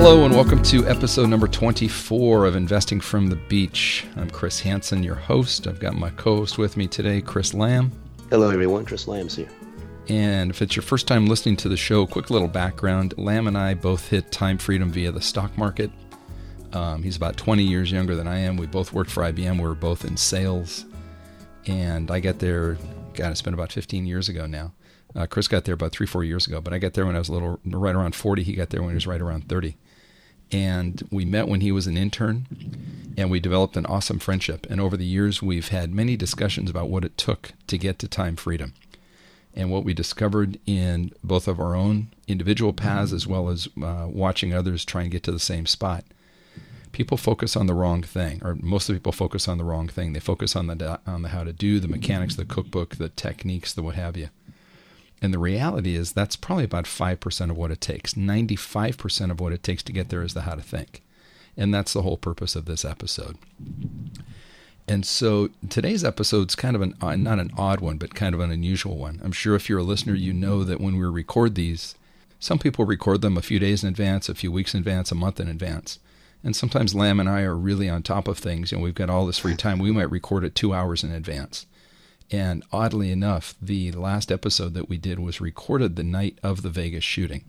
Hello, and welcome to episode number 24 of Investing from the Beach. I'm Chris Hansen, your host. I've got my co host with me today, Chris Lamb. Hello, everyone. Chris Lamb's here. And if it's your first time listening to the show, quick little background Lamb and I both hit time freedom via the stock market. Um, he's about 20 years younger than I am. We both worked for IBM. We were both in sales. And I got there, God, it's been about 15 years ago now. Uh, Chris got there about three, four years ago, but I got there when I was a little, right around 40. He got there when he was right around 30 and we met when he was an intern and we developed an awesome friendship. And over the years we've had many discussions about what it took to get to time freedom and what we discovered in both of our own individual paths as well as uh, watching others try and get to the same spot. People focus on the wrong thing or most of the people focus on the wrong thing. They focus on the on the how to do the mechanics the cookbook the techniques the what have you and the reality is that's probably about 5% of what it takes. 95% of what it takes to get there is the how to think. And that's the whole purpose of this episode. And so today's episode is kind of an uh, not an odd one, but kind of an unusual one. I'm sure if you're a listener, you know that when we record these, some people record them a few days in advance, a few weeks in advance, a month in advance. And sometimes Lamb and I are really on top of things. Know, we've got all this free time. We might record it two hours in advance. And oddly enough, the last episode that we did was recorded the night of the Vegas shooting.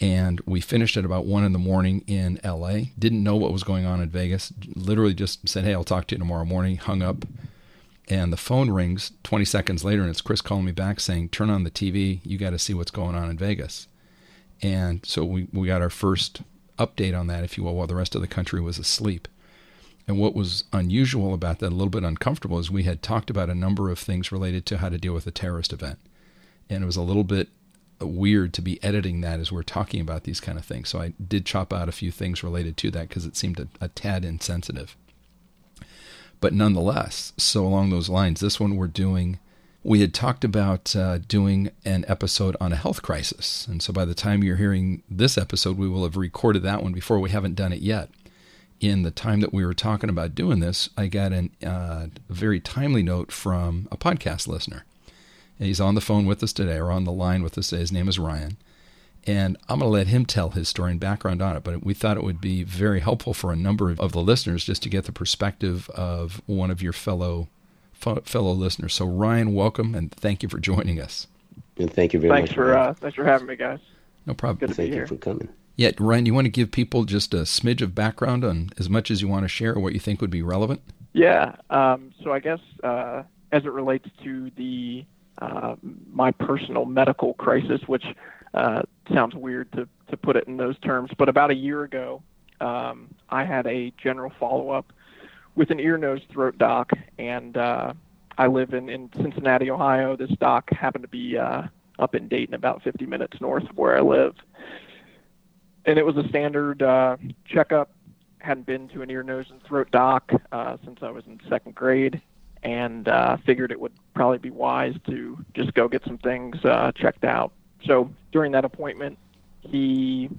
And we finished at about one in the morning in LA. Didn't know what was going on in Vegas. Literally just said, Hey, I'll talk to you tomorrow morning. Hung up. And the phone rings 20 seconds later, and it's Chris calling me back saying, Turn on the TV. You got to see what's going on in Vegas. And so we, we got our first update on that, if you will, while the rest of the country was asleep. And what was unusual about that, a little bit uncomfortable, is we had talked about a number of things related to how to deal with a terrorist event. And it was a little bit weird to be editing that as we're talking about these kind of things. So I did chop out a few things related to that because it seemed a, a, tad insensitive. But nonetheless, so along those lines, this one we're doing, we had talked about uh, doing an episode on a health crisis. And so by the time you're hearing this episode, we will have recorded that one before we haven't done it yet in the time that we were talking about doing this, I got an, uh, a very timely note from a podcast listener. He's on the phone with us today, or on the line with us today. His name is Ryan. And I'm going to let him tell his story and background on it. But we thought it would be very helpful for a number of the listeners just to get the perspective of one of your fellow fellow listeners. So Ryan, welcome and thank you for joining us. And thank you very thanks much. For, uh, thanks for having me, guys. No problem. Good to thank be you here. for coming. Yeah, Ryan, you want to give people just a smidge of background on as much as you want to share what you think would be relevant? Yeah. Um, so I guess uh, as it relates to the uh, my personal medical crisis, which uh, sounds weird to, to put it in those terms, but about a year ago, um, I had a general follow up with an ear, nose, throat doc, and uh, I live in, in Cincinnati, Ohio. This doc happened to be uh, up in Dayton, about 50 minutes north of where I live and it was a standard uh, checkup. Hadn't been to an ear, nose, and throat doc uh, since I was in second grade, and uh, figured it would probably be wise to just go get some things uh, checked out. So during that appointment, he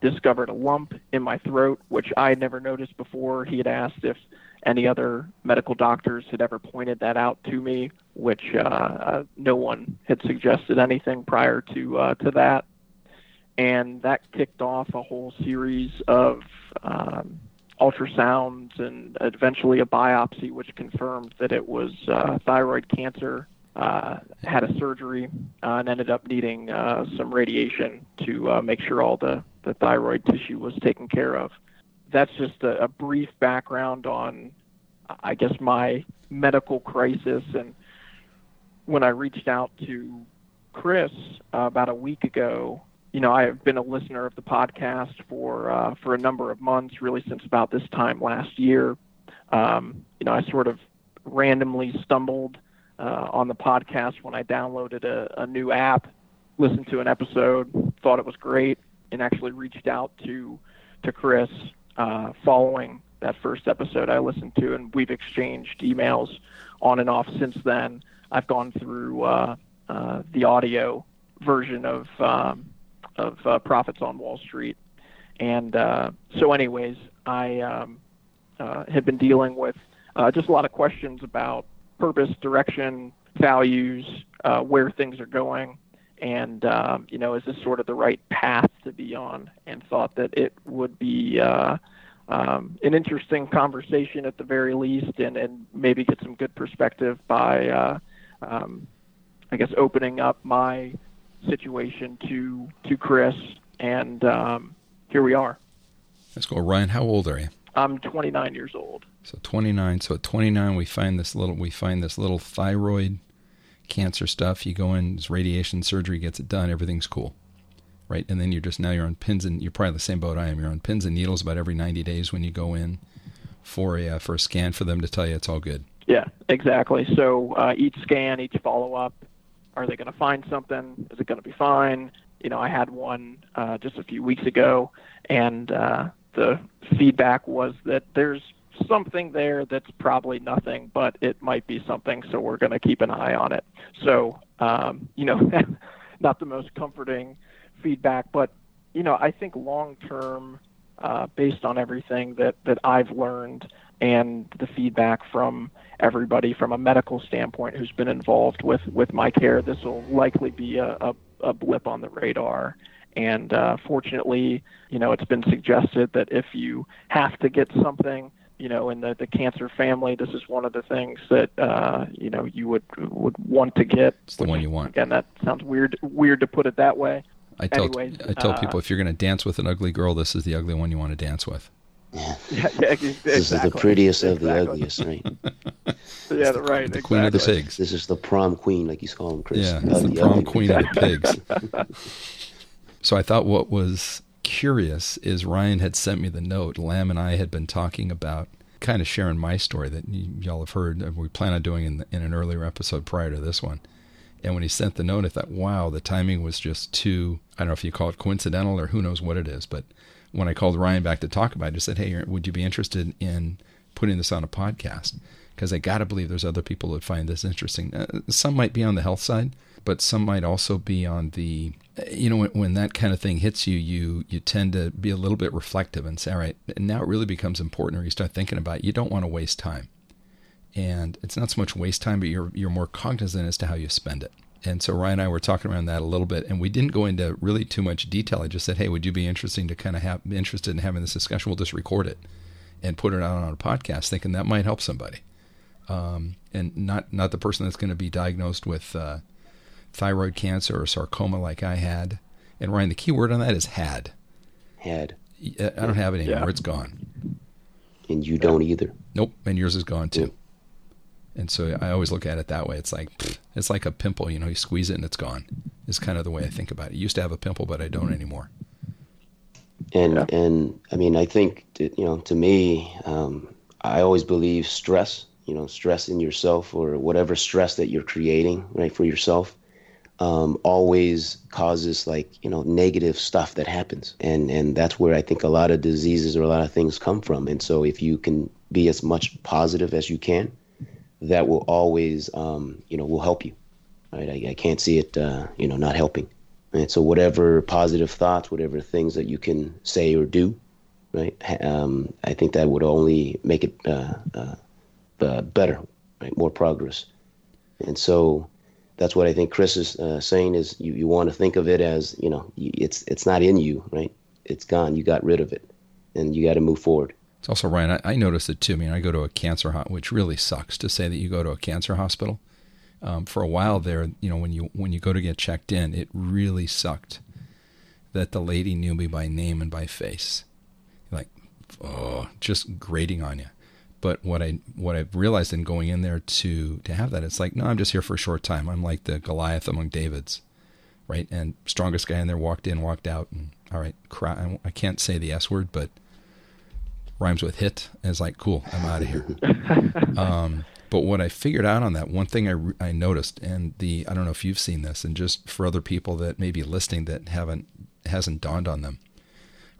discovered a lump in my throat, which I had never noticed before. He had asked if any other medical doctors had ever pointed that out to me, which uh, uh, no one had suggested anything prior to uh, to that and that kicked off a whole series of um, ultrasounds and eventually a biopsy, which confirmed that it was uh, thyroid cancer. Uh, had a surgery uh, and ended up needing uh, some radiation to uh, make sure all the, the thyroid tissue was taken care of. That's just a, a brief background on, I guess, my medical crisis. And when I reached out to Chris about a week ago, you know, I have been a listener of the podcast for uh, for a number of months, really since about this time last year. Um, you know, I sort of randomly stumbled uh, on the podcast when I downloaded a, a new app, listened to an episode, thought it was great, and actually reached out to to Chris uh, following that first episode I listened to, and we've exchanged emails on and off since then. I've gone through uh, uh, the audio version of um, of uh, Profits on Wall Street. And uh, so, anyways, I um, uh, had been dealing with uh, just a lot of questions about purpose, direction, values, uh, where things are going. and um, you know, is this sort of the right path to be on? And thought that it would be uh, um, an interesting conversation at the very least, and, and maybe get some good perspective by, uh, um, I guess, opening up my situation to to Chris, and um, here we are. Let's go, Ryan. How old are you? I'm 29 years old. So 29. So at 29, we find this little we find this little thyroid cancer stuff. You go in, it's radiation surgery gets it done. Everything's cool, right? And then you're just now you're on pins and you're probably the same boat I am. You're on pins and needles about every 90 days when you go in for a uh, for a scan for them to tell you it's all good. Yeah, exactly. So uh, each scan, each follow up, are they going to find something? Is it going to be fine? You know, I had one uh, just a few weeks ago, and uh, the feedback was that there's something there that's probably nothing, but it might be something, so we're going to keep an eye on it. So, um, you know, not the most comforting feedback, but, you know, I think long term, uh, based on everything that, that I've learned and the feedback from everybody from a medical standpoint who's been involved with, with my care, this will likely be a, a, a blip on the radar. And uh, fortunately, you know, it's been suggested that if you have to get something, you know, in the, the cancer family, this is one of the things that uh, you know you would would want to get. It's the which, one you want. Again, that sounds weird weird to put it that way. I tell Anyways, I tell uh, people if you're going to dance with an ugly girl, this is the ugly one you want to dance with. Yeah. yeah, yeah exactly. This is the prettiest of the ugliest, right? yeah, the, right. The exactly. queen of the pigs. This is the prom queen, like you call them, Chris. Yeah, it's the prom queen of the pigs. so I thought what was curious is Ryan had sent me the note. Lamb and I had been talking about kind of sharing my story that y- y'all have heard. We plan on doing in, the, in an earlier episode prior to this one. And when he sent the note, I thought, wow, the timing was just too, I don't know if you call it coincidental or who knows what it is. But when I called Ryan back to talk about it, I said, hey, would you be interested in putting this on a podcast? Because I got to believe there's other people that find this interesting. Uh, some might be on the health side, but some might also be on the you know when, when, that kind of thing hits you you you tend to be a little bit reflective and say all right now it really becomes important or you start thinking about it. you don't want to waste time and it's not so much waste time but you're you're more cognizant as to how you spend it and so Ryan and I were talking around that a little bit and we didn't go into really too much detail I just said hey would you be interesting to kind of have interested in having this discussion we'll just record it and put it out on a podcast thinking that might help somebody um, and not not the person that's going to be diagnosed with uh, thyroid cancer or sarcoma like I had. And Ryan, the key word on that is had. Had. I don't have it anymore. Yeah. It's gone. And you don't either. Nope. And yours is gone too. And so I always look at it that way. It's like it's like a pimple. You know, you squeeze it and it's gone. Is kind of the way I think about it. I used to have a pimple, but I don't anymore. And yeah. and I mean, I think that, you know, to me, um, I always believe stress. You know, stress in yourself or whatever stress that you're creating, right, for yourself um, always causes like you know negative stuff that happens and and that's where i think a lot of diseases or a lot of things come from and so if you can be as much positive as you can that will always um, you know will help you. Right? I, I can't see it uh, you know not helping. And so whatever positive thoughts whatever things that you can say or do right um, i think that would only make it uh, uh, uh better right more progress. And so that's what I think Chris is uh, saying is you, you want to think of it as you know it's it's not in you right? It's gone. You got rid of it. And you got to move forward. It's also Ryan. I, I noticed it too. I mean, I go to a cancer hot, which really sucks to say that you go to a cancer hospital. Um, for a while there, you know, when you when you go to get checked in, it really sucked that the lady knew me by name and by face, like, oh, just grating on you. But what I what I've realized in going in there to to have that, it's like, no, I'm just here for a short time. I'm like the Goliath among Davids, right? And strongest guy in there walked in, walked out, and all right, cry. I can't say the S word, but rhymes with hit. And it's like, cool, I'm out of here. um, but what I figured out on that, one thing I, I noticed, and the I don't know if you've seen this, and just for other people that may be listening that haven't hasn't dawned on them,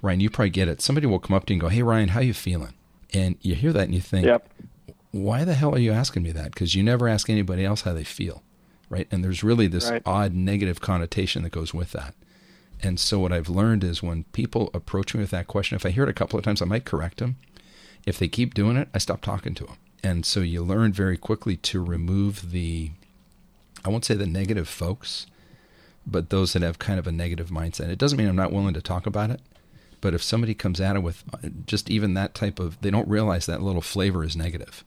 Ryan, you probably get it. Somebody will come up to you and go, "Hey, Ryan, how you feeling?" And you hear that and you think, yep. why the hell are you asking me that? Because you never ask anybody else how they feel, right? And there's really this right. odd negative connotation that goes with that. And so what I've learned is when people approach me with that question, if I hear it a couple of times, I might correct them. If they keep doing it, I stop talking to them. And so you learn very quickly to remove the, I won't say the negative folks, but those that have kind of a negative mindset. It doesn't mean I'm not willing to talk about it, but if somebody comes at it with uh, just even that type of, they don't realize that little flavor is negative,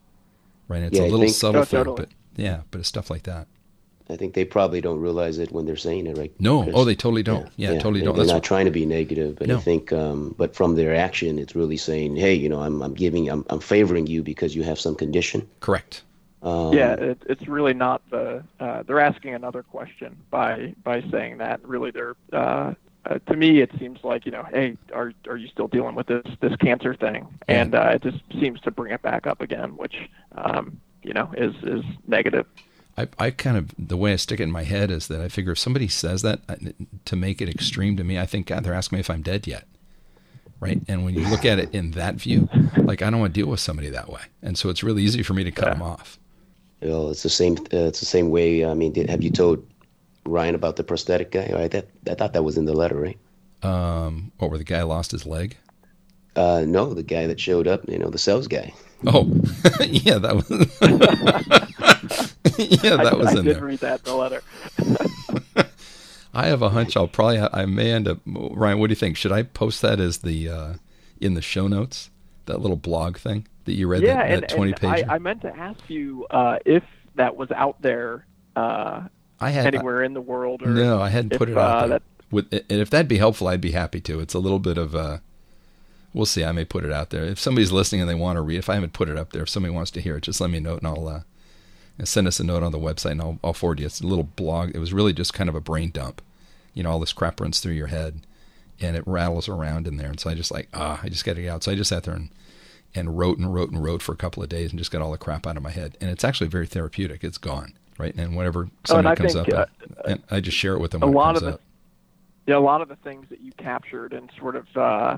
right? It's Yeah, a little subtle Oh, thing, totally. but yeah, but it's stuff like that. I think they probably don't realize it when they're saying it, right? No, oh, they totally don't. Yeah, totally they- don't. They're That's not what, trying to be negative, but No. I think, um, but from their action, it's really saying, "Hey, you know, I'm, I'm giving, I'm, I'm favoring you because you have some condition." correct. Um, yeah, it, it's really not the. Uh, they're asking another question by by saying that. Really, they're. Uh, uh, to me, it seems like you know, hey, are are you still dealing with this this cancer thing? Yeah. And uh, it just seems to bring it back up again, which um, you know is is negative. I, I kind of the way I stick it in my head is that I figure if somebody says that uh, to make it extreme to me, I think God, they're asking me if I'm dead yet, right? And when you look at it in that view, like I don't want to deal with somebody that way, and so it's really easy for me to cut Yeah. them off. You know, it's the same. Uh, it's the same way. I mean, did, have you told Ryan about the prosthetic guy? All right, that I thought that was in the letter, right? Um, what were the guy lost his leg? Uh, no, the guy that showed up, you know, the sales guy. Oh, yeah, that was. yeah, that I, was I in did there. read that in the letter. I have a hunch. I'll probably. I may end up. Ryan, what do you think? Should I post that as the uh, in the show notes? That little blog thing that you read. yeah, that, and, that twenty page. I, I meant to ask you uh, if that was out there uh, I had anywhere in the world, or No, I hadn't if, put it out uh, there. that- With, and if that'd be helpful, I'd be happy to. It's a little bit of a. We'll see. I may put it out there. If somebody's listening and they want to read, if I haven't put it up there, if somebody wants to hear it, just let me know and I'll uh, send us a note on the website and I'll, I'll forward you. It's a little blog. It was really just kind of a brain dump. You know, all this crap runs through your head and it rattles around in there. And so I just like, ah, I just got to get out. So I just sat there and, and wrote and wrote and wrote for a couple of days and just got all the crap out of my head. And it's actually very therapeutic. It's gone. Right. And whenever Oh, and comes think, up, uh, I, and I just share it with them a lot of the yeah, a lot of the things that you captured and sort of, uh,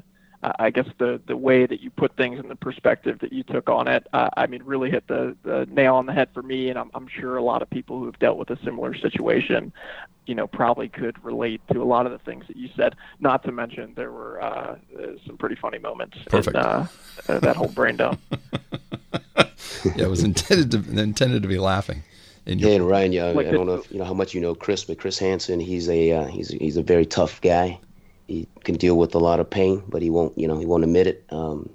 I guess the the way that you put things in the perspective that you took on it, uh, I mean, really hit the, the nail on the head for me, and I'm, I'm sure a lot of people who have dealt with a similar situation, you know, probably could relate to a lot of the things that you said. Not to mention there were uh, uh, some pretty funny moments Perfect. in uh, uh, that whole brain dump. yeah, it was intended to intended to be laughing. And Yeah, you and Ryan, yeah, Like I don't the- know if you know how much you know Chris, but Chris Hansen, he's a uh, he's he's a very tough guy. He can deal with a lot of pain, but he won't, you know, he won't admit it. Um,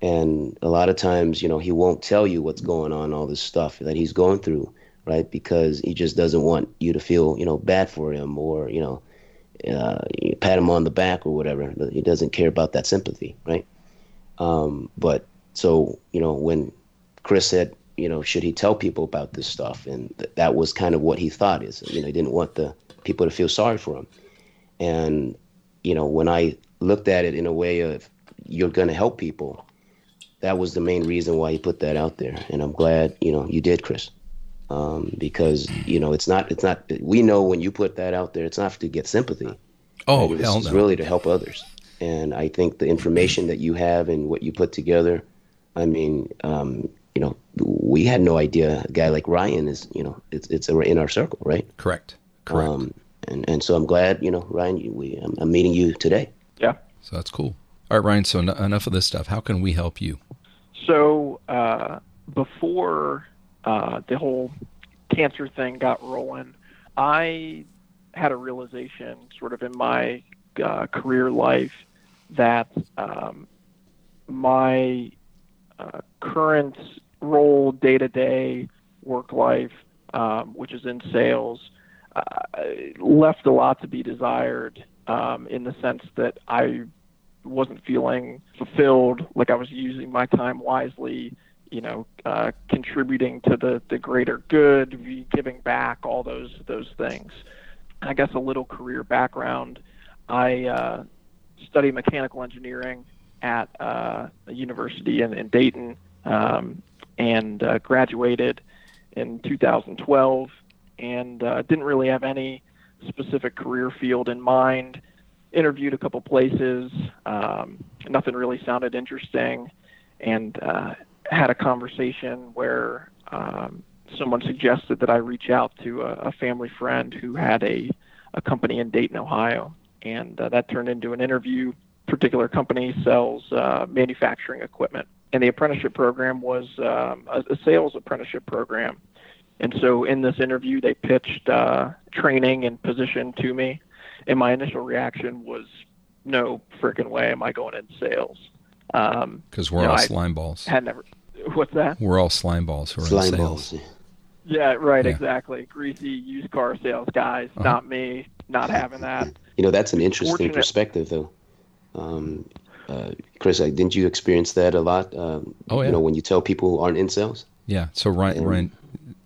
and a lot of times, you know, he won't tell you what's going on, all this stuff that he's going through, right? Because he just doesn't want you to feel, you know, bad for him or, you know, uh, you pat him on the back or whatever. He doesn't care about that sympathy, right? Um, but so, you know, when Chris said, you know, should he tell people about this stuff? And th- that was kind of what he thought is, you know, he didn't want the people to feel sorry for him. And, you know, when I looked at it in a way of you're going to help people, that was the main reason why he put that out there. And I'm glad, you know, you did, Chris. Um, because, you know, it's not, it's not, we know when you put that out there, it's not to get sympathy. oh Right? hell It's no! really to help others. And I think the information that you have and what you put together, I mean, um, you know, we had no idea a guy like Ryan is, you know, it's it's in our circle, right? Correct. Correct. Um, and and so I'm glad, you know, Ryan, you- we I'm, I'm meeting you today. Yeah. so that's cool. All right, Ryan. So en- enough of this stuff. How can we help you? So uh, before uh, the whole cancer thing got rolling, I had a realization, sort of in my uh, career life, that um, my uh, current role, day to day work life, um, which is in sales, uh, left a lot to be desired um, in the sense that I wasn't feeling fulfilled, like I was using my time wisely, you know, uh, contributing to the, the greater good, giving back, all those those things. I guess a little career background. I uh, studied mechanical engineering at uh, a university in, in Dayton um, and uh, graduated in 2012 and uh, didn't really have any specific career field in mind interviewed a couple places. Um, nothing really sounded interesting, and uh, had a conversation where um, someone suggested that I reach out to a, a family friend who had a, a company in Dayton, Ohio, and uh, that turned into an interview. Particular company sells uh, manufacturing equipment, and the apprenticeship program was um, a, a sales apprenticeship program. And so in this interview, they pitched uh, training and position to me, and my initial reaction was, "No freaking way am I going in sales." Because um, we're all know, slime balls. Had never. What's that? We're all slime balls who are slime in sales. Balls. Yeah, right. Yeah. Exactly. Greasy used car sales guys. Uh-huh. Not me. Not having that. You know, that's an interesting Fortunate. perspective, though. Um, uh, Chris, didn't you experience that a lot? Um, oh yeah. You know, when you tell people who aren't in sales. Yeah. So Ryan, and, Ryan,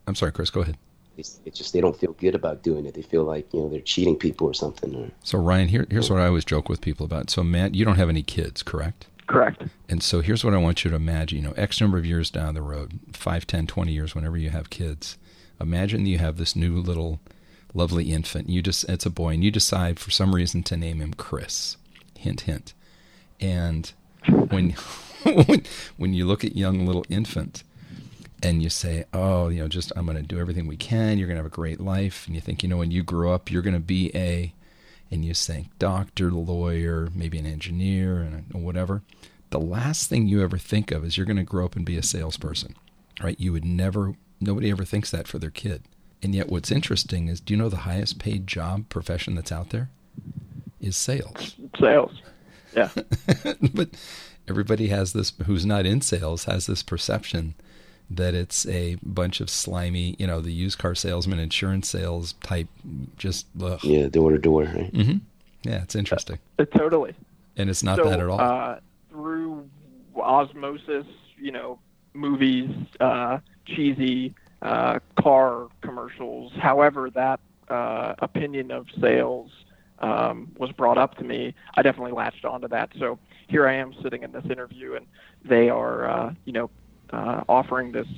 I'm sorry, Chris. Go ahead. It's, it's, just they don't feel good about doing it. They feel like you know they're cheating people or something. Or, so Ryan, here, here's what I always joke with people about. So Matt, you don't have any kids, correct? Correct. And so here's what I want you to imagine. You know, X number of years down the road, 5, 10, 20 years, whenever you have kids, imagine that you have this new little lovely infant. You just it's a boy, and you decide for some reason to name him Chris. Hint, hint. And when when when you look at young little infant and you say, "Oh, you know, just I'm going to do everything we can. You're going to have a great life." And you think, you know, when you grow up, you're going to be a, and you think doctor, lawyer, maybe an engineer, and whatever. The last thing you ever think of is you're going to grow up and be a salesperson, right? You would never. Nobody ever thinks that for their kid. And yet, what's interesting is, do you know the highest paid job profession that's out there is sales. Sales. Yeah. but everybody has this who's not in sales has this perception that it's a bunch of slimy, you know, the used car salesman, insurance sales type, just ugh. yeah, door to door, right? Mm-hmm. Yeah, it's interesting. Uh, totally. And it's not so, that at all. Uh, through osmosis, you know, movies, uh, cheesy uh, car commercials, however that uh, opinion of sales um, was brought up to me, I definitely latched onto that. So here I am sitting in this interview, and they are, uh, you know, uh, offering this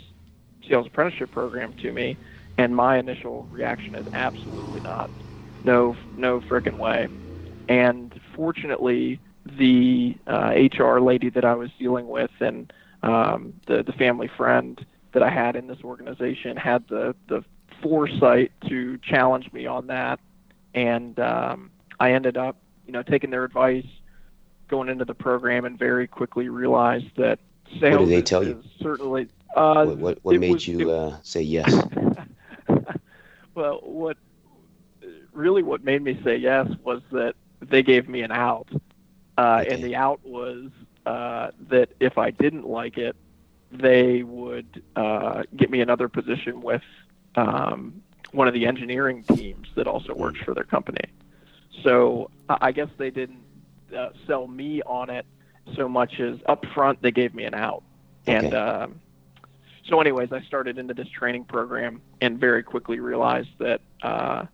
sales apprenticeship program to me, and my initial reaction is absolutely not, no, no freaking way. And fortunately, the uh, HR lady that I was dealing with and um, the the family friend that I had in this organization had the the foresight to challenge me on that, and um, I ended up, you know, taking their advice, going into the program, and very quickly realized that sales. What did they tell you? Certainly. Uh, what what, what made was, you it, uh, say yes? well, what really what made me say yes was that they gave me an out, uh, okay. and the out was uh, that if I didn't like it, they would uh, get me another position with um, one of the engineering teams that also works for their company. So I guess they didn't uh, sell me on it so much as up front they gave me an out. Okay. And um, so, anyways, I started into this training program and very quickly realized that, uh,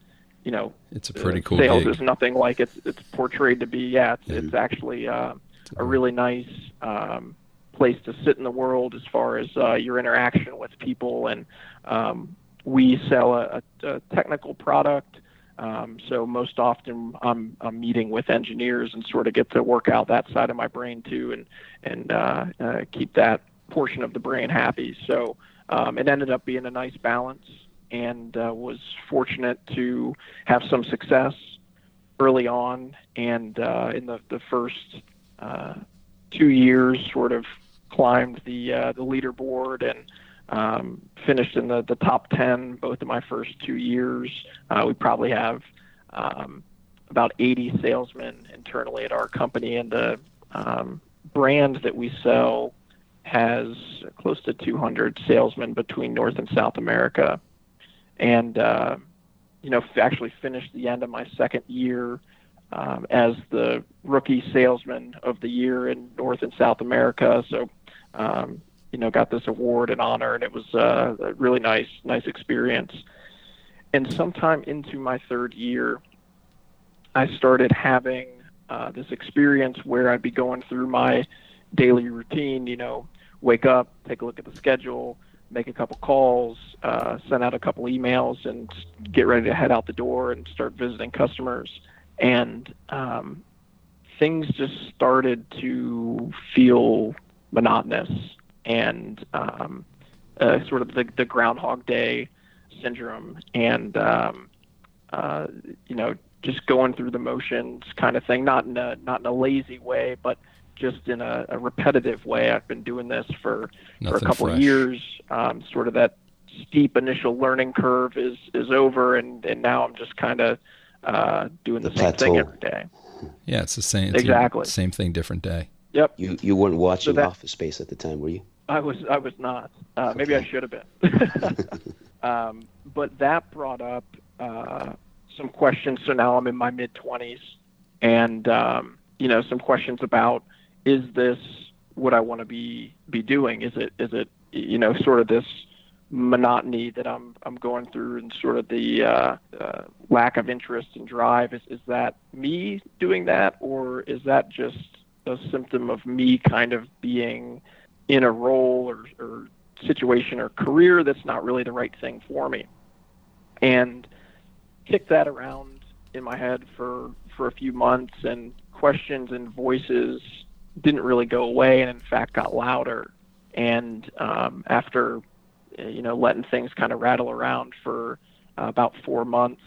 you know, it's a pretty cool sales gig. is nothing like it's it's portrayed to be. Yeah, it's, mm-hmm. it's actually uh, a really nice um, place to sit in the world as far as uh, your interaction with people. And um, we sell a, a, a technical product um, so most often I'm, I'm meeting with engineers and sort of get to work out that side of my brain too, and and uh, uh, keep that portion of the brain happy. So um, it ended up being a nice balance, and uh, was fortunate to have some success early on, and uh, in the the first uh, two years, sort of climbed the uh, the leaderboard and um, finished in the, the top 10 both of my first two years. Uh, we probably have um, about 80 salesmen internally at our company, and the um, brand that we sell has close to 200 salesmen between North and South America. And, uh, you know, actually finished the end of my second year um, as the rookie salesman of the year in North and South America. So, um, you know, got this award and honor, and it was uh, a really nice, nice experience. And sometime into my third year, I started having uh, this experience where I'd be going through my daily routine. You know, wake up, take a look at the schedule, make a couple calls, uh, send out a couple emails, and get ready to head out the door and start visiting customers. And um, things just started to feel monotonous and um, uh, sort of the, the Groundhog Day syndrome, and um, uh, you know, just going through the motions kind of thing. Not in a not in a lazy way, but just in a, a repetitive way. I've been doing this for Nothing for a couple fresh. of years. Um, sort of that steep initial learning curve is is over, and and now I'm just kind of uh, doing the, the same thing every day. Yeah, it's the same. It's exactly same thing, different day. Yep. You you weren't watching so that, Office Space at the time, were you? I was. I was not. Uh, okay. Maybe I should have been. um, but that brought up uh, some questions. So now I'm in my mid 20s, and um, you know some questions about is this what I want to be be doing? Is it is it you know sort of this monotony that I'm I'm going through and sort of the uh, uh, lack of interest and drive is is that me doing that or is that just a symptom of me kind of being in a role or, or situation or career that's not really the right thing for me. And kicked that around in my head for for a few months and questions and voices didn't really go away and in fact got louder. And um, after you know, letting things kind of rattle around for uh, about four months,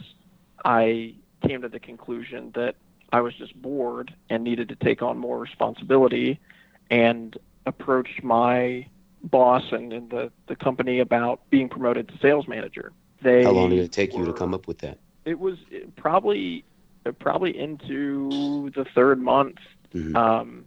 I came to the conclusion that I was just bored and needed to take on more responsibility and approached my boss and, and the, the company about being promoted to sales manager. They How long did it take were, you to come up with that? It was probably probably into the third month. Mm-hmm. Um,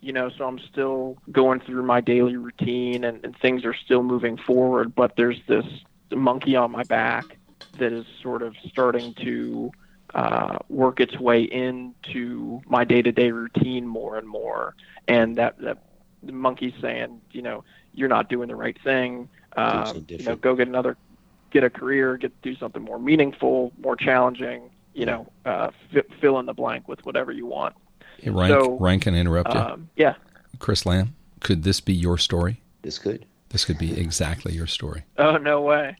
you know, so I'm still going through my daily routine and, and things are still moving forward, but there's this monkey on my back that is sort of starting to uh, work its way into my day-to-day routine more and more. And that, that the monkey's saying, you know, you're not doing the right thing. Uh, you know, go get another, get a career, get do something more meaningful, more challenging. You know, uh, f- fill in the blank with whatever you want. Hey, Ryan, so, Ryan, can I interrupt you? Um, yeah. Chris Lamb, could this be your story? This could. This could be exactly your story. Oh no way.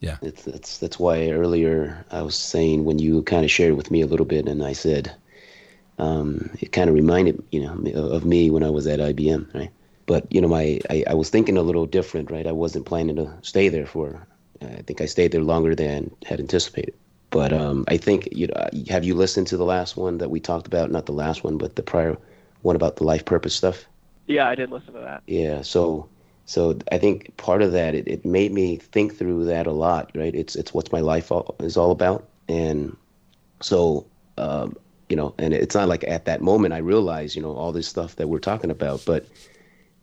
Yeah. It's, that's that's why earlier I was saying when you kind of shared with me a little bit, and I said um, it kind of reminded you know of me when I was at IBM, right? But you know, my I, I was thinking a little different, right? I wasn't planning to stay there for. I think I stayed there longer than had anticipated. But um, I think you know, have you listened to the last one that we talked about? Not the last one, but the prior one about the life purpose stuff. Yeah, I did listen to that. Yeah, so so I think part of that it, it made me think through that a lot. Right? It's it's what's my life all, is all about, and so um, you know, and it's not like at that moment I realized you know all this stuff that we're talking about, but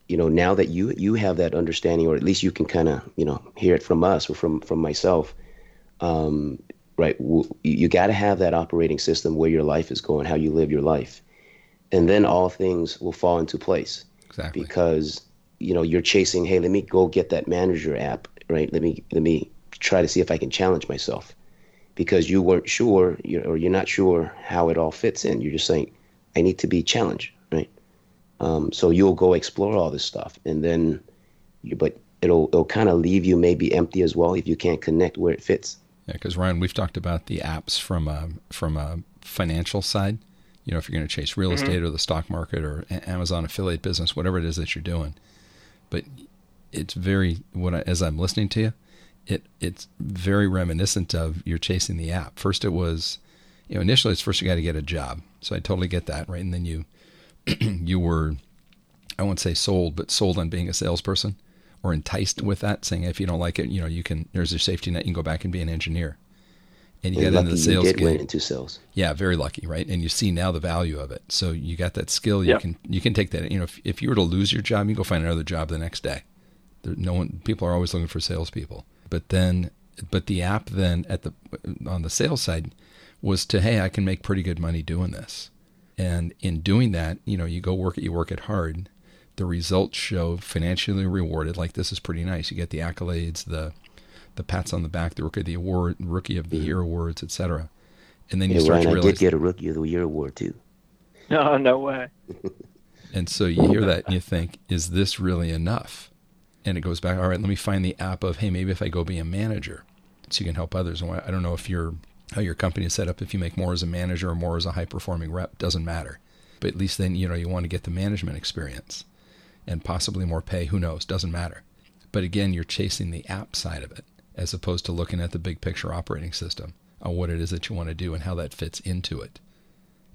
you know now that you you have that understanding, or at least you can kind of you know hear it from us or from from myself. Um, right? You got to have that operating system where your life is going, how you live your life, and then all things will fall into place. Exactly. Because you know you're chasing. Hey, let me go get that manager app, right? Let me let me try to see if I can challenge myself, because you weren't sure, you or you're not sure how it all fits in. You're just saying, I need to be challenged, right? Um, so you'll go explore all this stuff, and then, you, but it'll it'll kind of leave you maybe empty as well if you can't connect where it fits. Yeah, because Ryan, we've talked about the apps from a from a financial side. You know, if you're going to chase real mm-hmm. estate or the stock market or Amazon affiliate business, whatever it is that you're doing, but it's very what I, as I'm listening to you, it it's very reminiscent of you're chasing the app. First, it was, you know, initially it's first you got to get a job, so I totally get that, right? And then you you were, I won't say sold, but sold on being a salesperson or enticed with that, saying if you don't like it, you know, you can. There's your safety net. You can go back and be an engineer. And you get into the sales. You did went into sales. Yeah, very lucky, right? And you see now the value of it. So you got that skill. You yep. can you can take that. You know, if, if you were to lose your job, you go find another job the next day. There, no one. People are always looking for salespeople. But then, but the app then at the on the sales side was to hey, I can make pretty good money doing this. And in doing that, you know, you go work it, you work it hard, the results show financially rewarded. Like this is pretty nice. You get the accolades, the the pats on the back, the rookie of the award, rookie of the mm-hmm. year awards, etc. And then you start Ryan, to realize I did get a rookie of the year award too. No, no way. and so you hear that and you think, is this really enough? And it goes back. All right, let me find the app of hey, maybe if I go be a manager, so you can help others. And I don't know if you're how your company is set up. If you make more as a manager or more as a high performing rep, doesn't matter. But at least then you know you want to get the management experience and possibly more pay. Who knows? Doesn't matter. But again, you're chasing the app side of it as opposed to looking at the big picture operating system on what it is that you want to do and how that fits into it.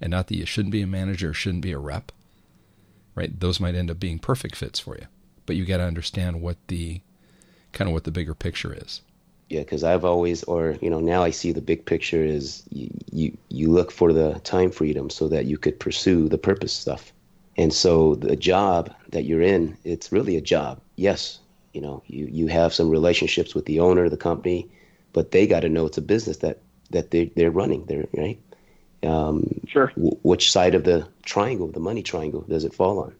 And not that you shouldn't be a manager, shouldn't be a rep, right? Those might end up being perfect fits for you. But you got to understand what the kind of what the bigger picture is. Yeah, because I've always, or you know, now I see the big picture is you, you you look for the time freedom so that you could pursue the purpose stuff. And so the job that you're in, it's really a job. Yes, you know, you you have some relationships with the owner of the company, but they got to know it's a business that that they they're running. They're right. Um, sure. W- which side of the triangle, the money triangle, does it fall on?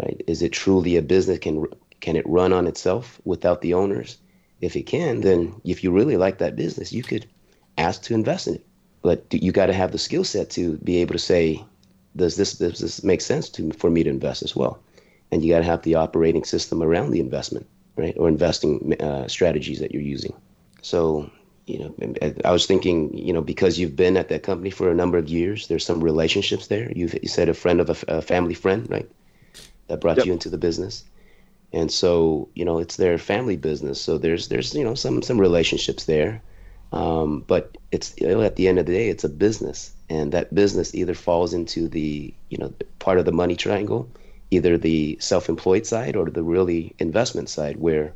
Right? Is it truly a business? Can can it run on itself without the owners? If it can, then if you really like that business, you could ask to invest in it. But you got to have the skill set to be able to say, does this does this make sense to for me to invest as well? And you got to have the operating system around the investment, right, or investing uh, strategies that you're using. So you know, I was thinking, you know, because you've been at that company for a number of years, there's some relationships there. You've you said a friend of a, a family friend, right, that brought yep. you into the business, and so you know it's their family business. So there's there's you know some some relationships there, um, but it's you know, at the end of the day, it's a business, and that business either falls into the you know part of the money triangle, either the self-employed side or the really investment side, where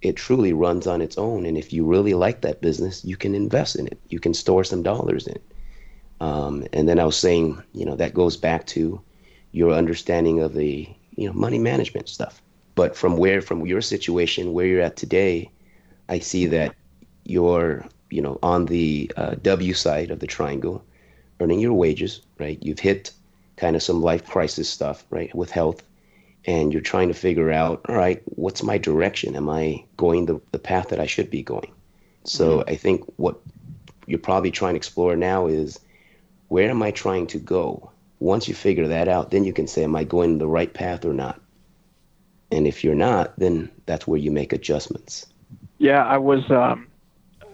it truly runs on its own. And if you really like that business, you can invest in it. You can store some dollars in it. Um, and then I was saying, you know, that goes back to your understanding of the, you know, money management stuff. But from where, from your situation, where you're at today, I see that you're, you know, on the uh, W side of the triangle, earning your wages, right? You've hit kind of some life crisis stuff, right, with health and you're trying to figure out, all right, what's my direction? Am I going the, the path that I should be going? So mm-hmm. I think what you're probably trying to explore now is where am I trying to go? Once you figure that out, then you can say, am I going the right path or not? And if you're not, then that's where you make adjustments. Yeah, I was um,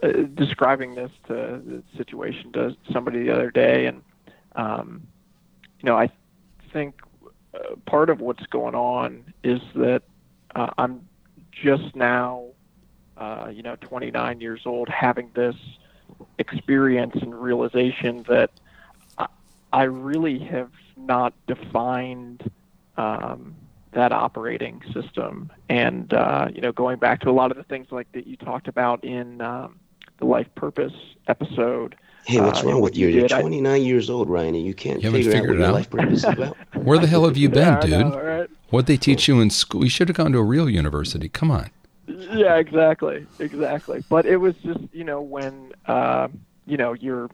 uh, describing this to the situation to somebody the other day, and um, you know, I think part of what's going on is that uh, I'm just now, uh, you know, 29 years old, having this experience and realization that I, I really have not defined um, that operating system. And, uh, you know, going back to a lot of the things like that you talked about in um, the life purpose episode, Hey, what's uh, wrong with you? You're 29 I, years old, Ryan, and you can't you figure out what your out? life purpose is about. Where the hell have you been, yeah, dude? Know, right? What'd they teach you in school? You should have gone to a real university. Come on. Yeah, exactly, exactly. But it was just, you know, when, uh, you know, you're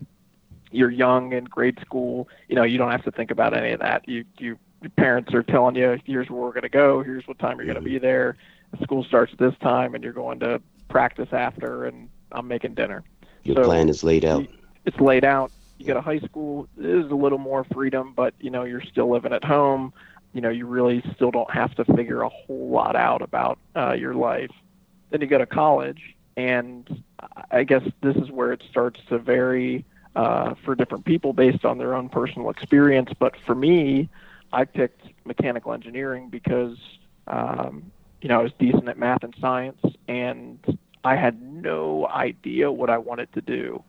you're young in grade school, you know, you don't have to think about any of that. You you your parents are telling you, here's where we're going to go, here's what time you're going to be there. School starts this time, and you're going to practice after, and I'm making dinner. Your so, plan is laid out it's laid out. You go to high school, there's a little more freedom, but you know you're still living at home. You know you really still don't have to figure a whole lot out about uh, your life. Then you go to college, and I guess this is where it starts to vary uh, for different people based on their own personal experience. But for me, I picked mechanical engineering because um, you know I was decent at math and science, and I had no idea what I wanted to do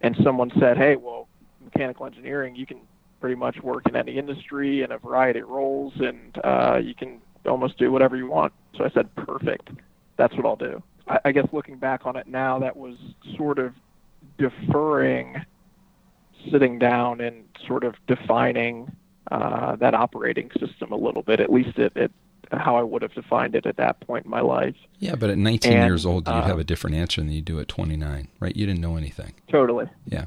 and someone said, "Hey, well, mechanical engineering, you can pretty much work in any industry in a variety of roles, and uh, you can almost do whatever you want." So I said, "Perfect, that's what I'll do." I, I guess looking back on it now, that was sort of deferring, sitting down and sort of defining uh, that operating system a little bit. At least it, it how I would have defined it at that point in my life. Yeah, but at 19 and, years old, you'd uh, have a different answer than you do at 29, right? You didn't know anything. Totally. Yeah.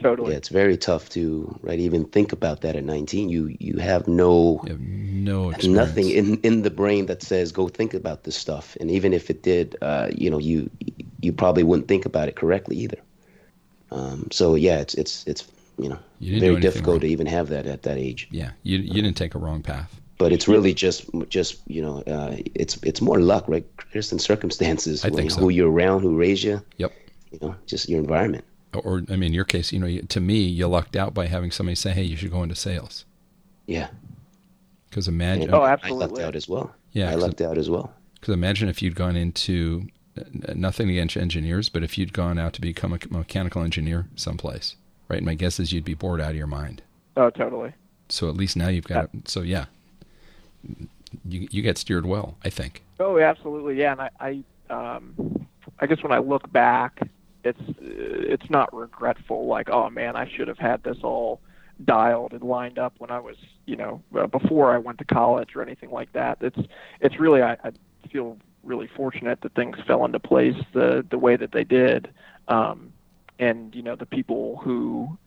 Totally. Yeah, it's very tough to right even think about that at 19. You you have no you have no experience. nothing in in the brain that says go think about this stuff. And even if it did, uh, you know, you you probably wouldn't think about it correctly either. Um, so yeah, it's it's it's you know you very difficult wrong. to even have that at that age. Yeah, you you didn't take a wrong path but it's really just just you know uh, it's it's more luck, right? There's some circumstances, I think so. who you're around, who raised you. Yep. You know, just your environment. Or, I mean, in your case, you know, to me, you lucked out by having somebody say, "Hey, you should go into sales." Yeah. Because imagine. And oh, absolutely. I lucked out as well. Yeah, I lucked out as well. Because imagine if you'd gone into nothing against engineers, but if you'd gone out to become a mechanical engineer someplace, right? My guess is you'd be bored out of your mind. Oh, totally. So at least now you've got. Yeah. So yeah, you you get steered well, I think. Oh, absolutely, yeah. And I, I um, I guess when I look back, it's it's not regretful. Like, oh man, I should have had this all dialed and lined up when I was, you know, uh, before I went to college or anything like that. It's it's really I, I feel really fortunate that things fell into place the the way that they did, um, and you know the people who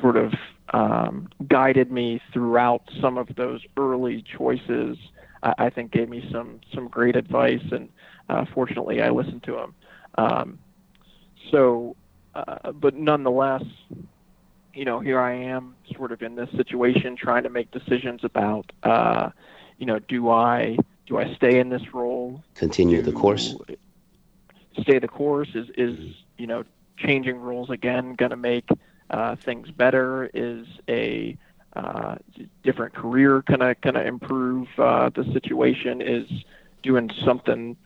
sort of um, guided me throughout some of those early choices. I, I think gave me some some great advice, and uh, fortunately I listened to them. Um, so, uh, but nonetheless, you know, here I am, sort of in this situation, trying to make decisions about, uh, you know, do I do I stay in this role? Continue the course. Stay the course is is you know changing roles again going to make uh, things better? Is a uh, different career kind of kind of improve uh, the situation? Is doing something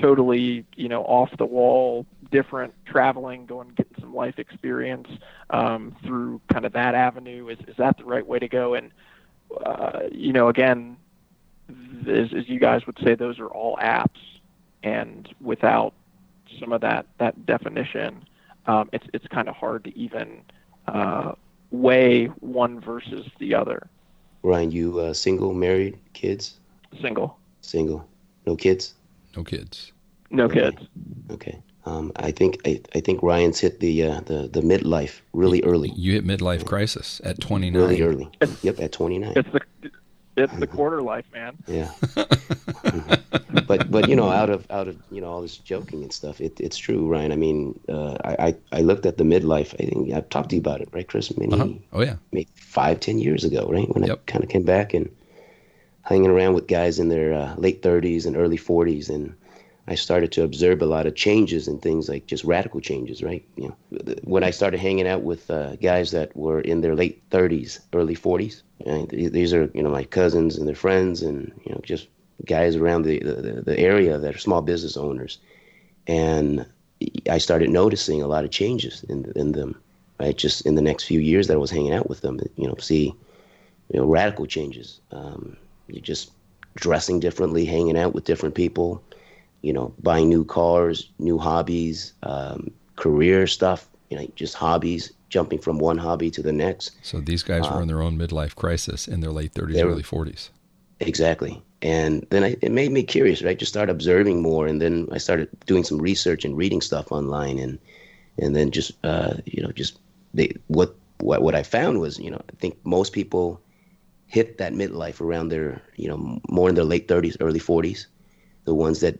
totally you know off the wall, different, traveling, going getting some life experience um, through kind of that avenue? Is is that the right way to go? And uh, you know, again, as, as you guys would say, those are all apps, and without some of that that definition, um, it's it's kind of hard to even uh, weigh one versus the other. Ryan, you uh, single, married, kids? Single. Single. No kids? No kids. No okay. kids. Okay. Um, I think I, I, think Ryan's hit the uh, the the midlife really early. You hit midlife crisis at 29. Really early. yep, at 29. It's the it's the quarter life, man. Yeah. mm-hmm. But but you know, out of out of you know all this joking and stuff, it, it's true, Ryan. I mean, uh, I I looked at the midlife. I think I've talked to you about it, right, Chris? Many, uh-huh. Oh yeah. Maybe five, ten years ago, right? When yep. I kind of came back and hanging around with guys in their uh, late 30s and early 40s, and I started to observe a lot of changes and things like just radical changes, right? You know, when I started hanging out with uh, guys that were in their late 30s, early 40s, and these are you know my cousins and their friends, and you know just guys around the the, the area that are small business owners, and I started noticing a lot of changes in in them, right? Just in the next few years that I was hanging out with them, you know, see, you know, radical changes. Um, you just dressing differently, hanging out with different people you know, buying new cars, new hobbies, um, career stuff, you know, just hobbies, jumping from one hobby to the next. So these guys were in their own midlife crisis in their late 30s, early 40s. Exactly. And then I, it made me curious, right? Just start observing more. And then I started doing some research and reading stuff online. And, and then just, uh, you know, just they, what, what, what I found was, you know, I think most people hit that midlife around their, you know, more in their late 30s, early 40s. The ones that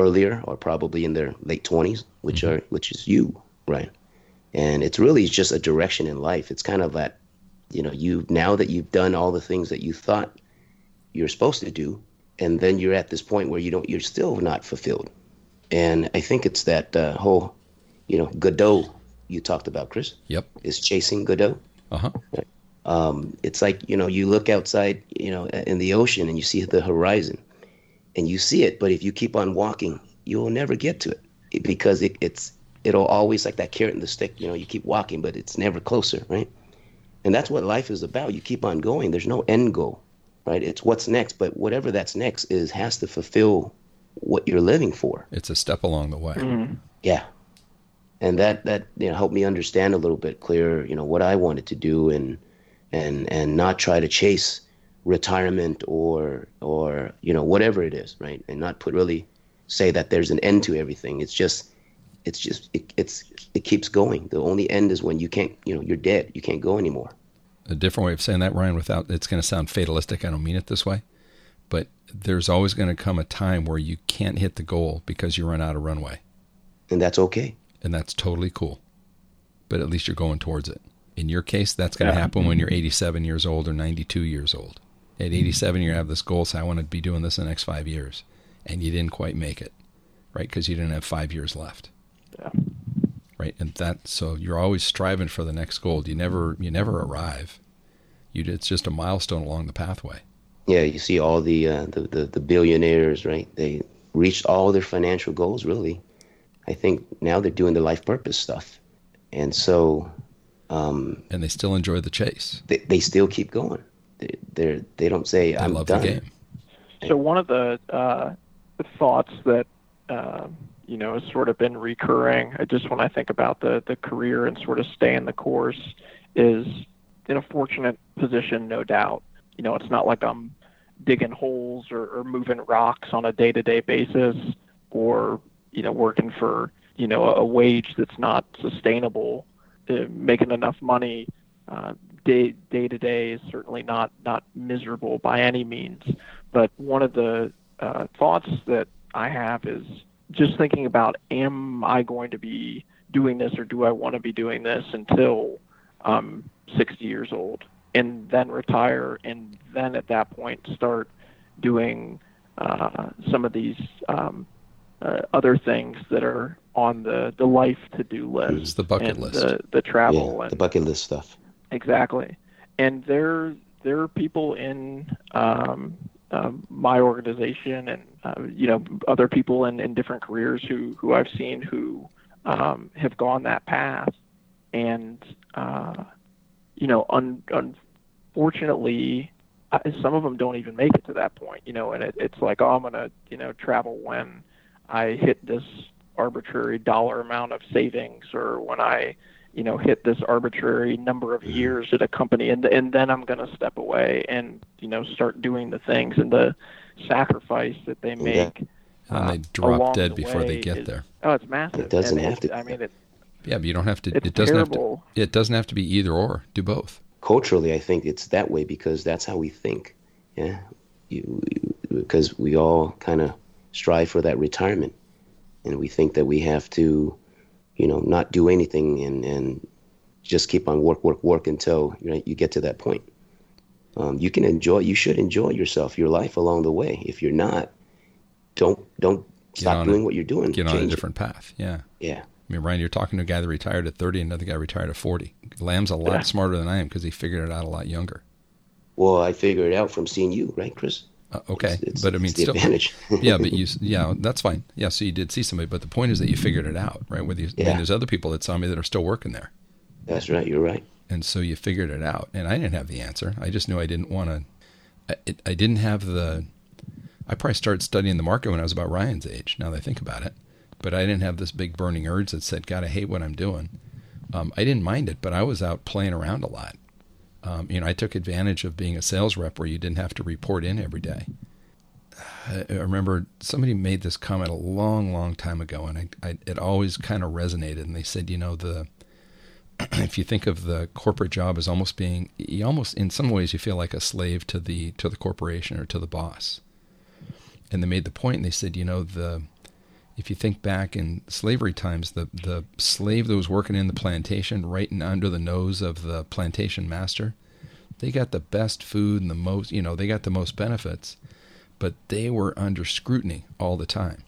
earlier or probably in their late 20s which mm-hmm. are which is you right? And it's really just a direction in life. It's kind of that you know you now that you've done all the things that you thought you're supposed to do and then you're at this point where you don't you're still not fulfilled. And i think it's that uh, whole you know godot you talked about chris. Yep. Is chasing godot. Uh-huh. Um, it's like you know you look outside you know in the ocean and you see the horizon and you see it. But if you keep on walking, you will never get to it because it, it's it'll always like that carrot and the stick. You know, you keep walking, but it's never closer, right? And that's what life is about. You keep on going. There's no end goal, right? It's what's next. But whatever that's next is has to fulfill what you're living for. It's a step along the way. Mm-hmm. Yeah. And that that you know helped me understand a little bit clearer, you know, what I wanted to do and and and not try to chase retirement or or you know whatever it is right? And not put really say that there's an end to everything. It's just it's just it, it's it keeps going. The only end is when you can't you know you're dead. You can't go anymore. A different way of saying that ryan without it's going to sound fatalistic. I don't mean it this way. But there's always going to come a time where you can't hit the goal because you run out of runway. And that's okay. And that's totally cool. But at least you're going towards it. In your case that's going to yeah. happen when you're 87 years old or 92 years old at 87, you have this goal, say, I want to be doing this in the next five years. And you didn't quite make it, right? Because you didn't have five years left. Yeah. Right. And that, so you're always striving for the next goal. You never, you never arrive. You, it's just a milestone along the pathway. Yeah. You see all the, uh, the, the, the billionaires, right? They reached all their financial goals, really. I think now they're doing the life purpose stuff. And so, um, and they still enjoy the chase. They, they still keep going they they don't say I am love done. the game. So one of the uh, thoughts that uh, you know, has sort of been recurring. I just when I think about the the career and sort of staying the course, is in a fortunate position, no doubt. You know, it's not like I'm digging holes or, or moving rocks on a day-to-day basis, or you know, working for you know a, a wage that's not sustainable, uh, making enough money uh, day day to day is certainly not not miserable by any means. But one of the uh, thoughts that I have is just thinking about: Am I going to be doing this, or do I want to be doing this until I'm 60 years old, and then retire, and then at that point start doing uh, some of these um, uh, other things that are on the the life to do list. It's the bucket list. The, the travel yeah, and the bucket list stuff. Exactly, and there there are people in um, um, my organization and uh, you know other people in, in different careers who who I've seen who um, have gone that path, and uh, you know un, unfortunately some of them don't even make it to that point. You know, and it, it's like oh I'm gonna you know travel when I hit this arbitrary dollar amount of savings or when I you know hit this arbitrary number of mm-hmm. years at a company and and then I'm going to step away and you know start doing the things and the sacrifice that they make yeah. and they uh, drop dead the before they get is, there oh it's massive it doesn't and have to I mean it yeah but you don't have to it doesn't terrible. have to it doesn't have to be either or do both culturally I think it's that way because that's how we think yeah you, you because we all kind of strive for that retirement and we think that we have to, you know, not do anything and and just keep on work, work, work until you know you get to that point. Um, you can enjoy. You should enjoy yourself, your life along the way. If you're not, don't don't get stop doing a, what you're doing. Get on a different it. path. Yeah. Yeah. I mean, Ryan, you're talking to a guy that retired at 30, another guy retired at 40. Lamb's a lot yeah. smarter than I am because he figured it out a lot younger. Well, I figured it out from seeing you, right, Chris? Uh, okay, it's, it's, but I mean, still, advantage. yeah, but you, yeah, that's fine. Yeah, so you did see somebody, but the point is that you figured it out, right? Whether you, yeah. I mean, there's other people that saw me that are still working there. That's right. You're right. And so you figured it out, and I didn't have the answer. I just knew I didn't want to. I, I didn't have the. I probably started studying the market when I was about Ryan's age. Now that I think about it, but I didn't have this big burning urge that said, "God, I hate what I'm doing." Um, I didn't mind it, but I was out playing around a lot. Um, you know, I took advantage of being a sales rep where you didn't have to report in every day. I remember somebody made this comment a long, long time ago, and I, I, it always kind of resonated. And they said, you know, the if you think of the corporate job as almost being, you almost in some ways you feel like a slave to the to the corporation or to the boss. And they made the point, and they said, you know, the if you think back in slavery times, the the slave that was working in the plantation, right under the nose of the plantation master, they got the best food and the most, you know, they got the most benefits but they were under scrutiny all the time.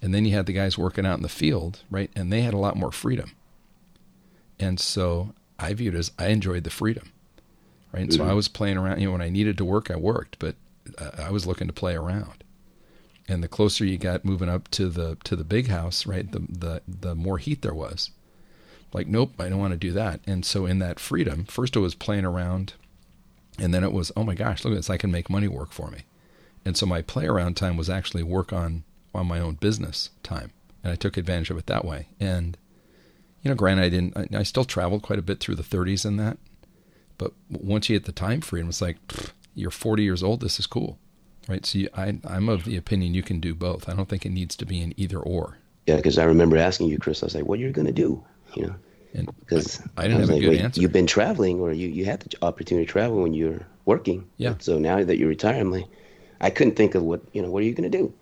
And then you had the guys working out in the field, right? And they had a lot more freedom. And so I viewed as I enjoyed the freedom, right? Mm-hmm. So I was playing around. You know, when I needed to work, I worked, but uh, I was looking to play around. And the closer you got moving up to the to the big house, right? The the the more heat there was. Like, nope, I don't want to do that. And so in that freedom, first it was playing around, and then it was, oh my gosh, look at this! I can make money work for me. And so my play around time was actually work on on my own business time, and I took advantage of it that way. And you know, granted, I didn't. I, I still traveled quite a bit through the 30s and that, but once you hit the time freedom, it's like you're 40 years old. This is cool, right? So you, I, I'm of the opinion you can do both. I don't think it needs to be an either or. Yeah, because I remember asking you, Chris. I was like, "What are you going to do?" You know, because I, I, didn't I have like, a good well, answer. You've been traveling, or you you had the opportunity to travel when you're working. Yeah. So now that you're retired, I'm like, I couldn't think of what you know. What are you going to do?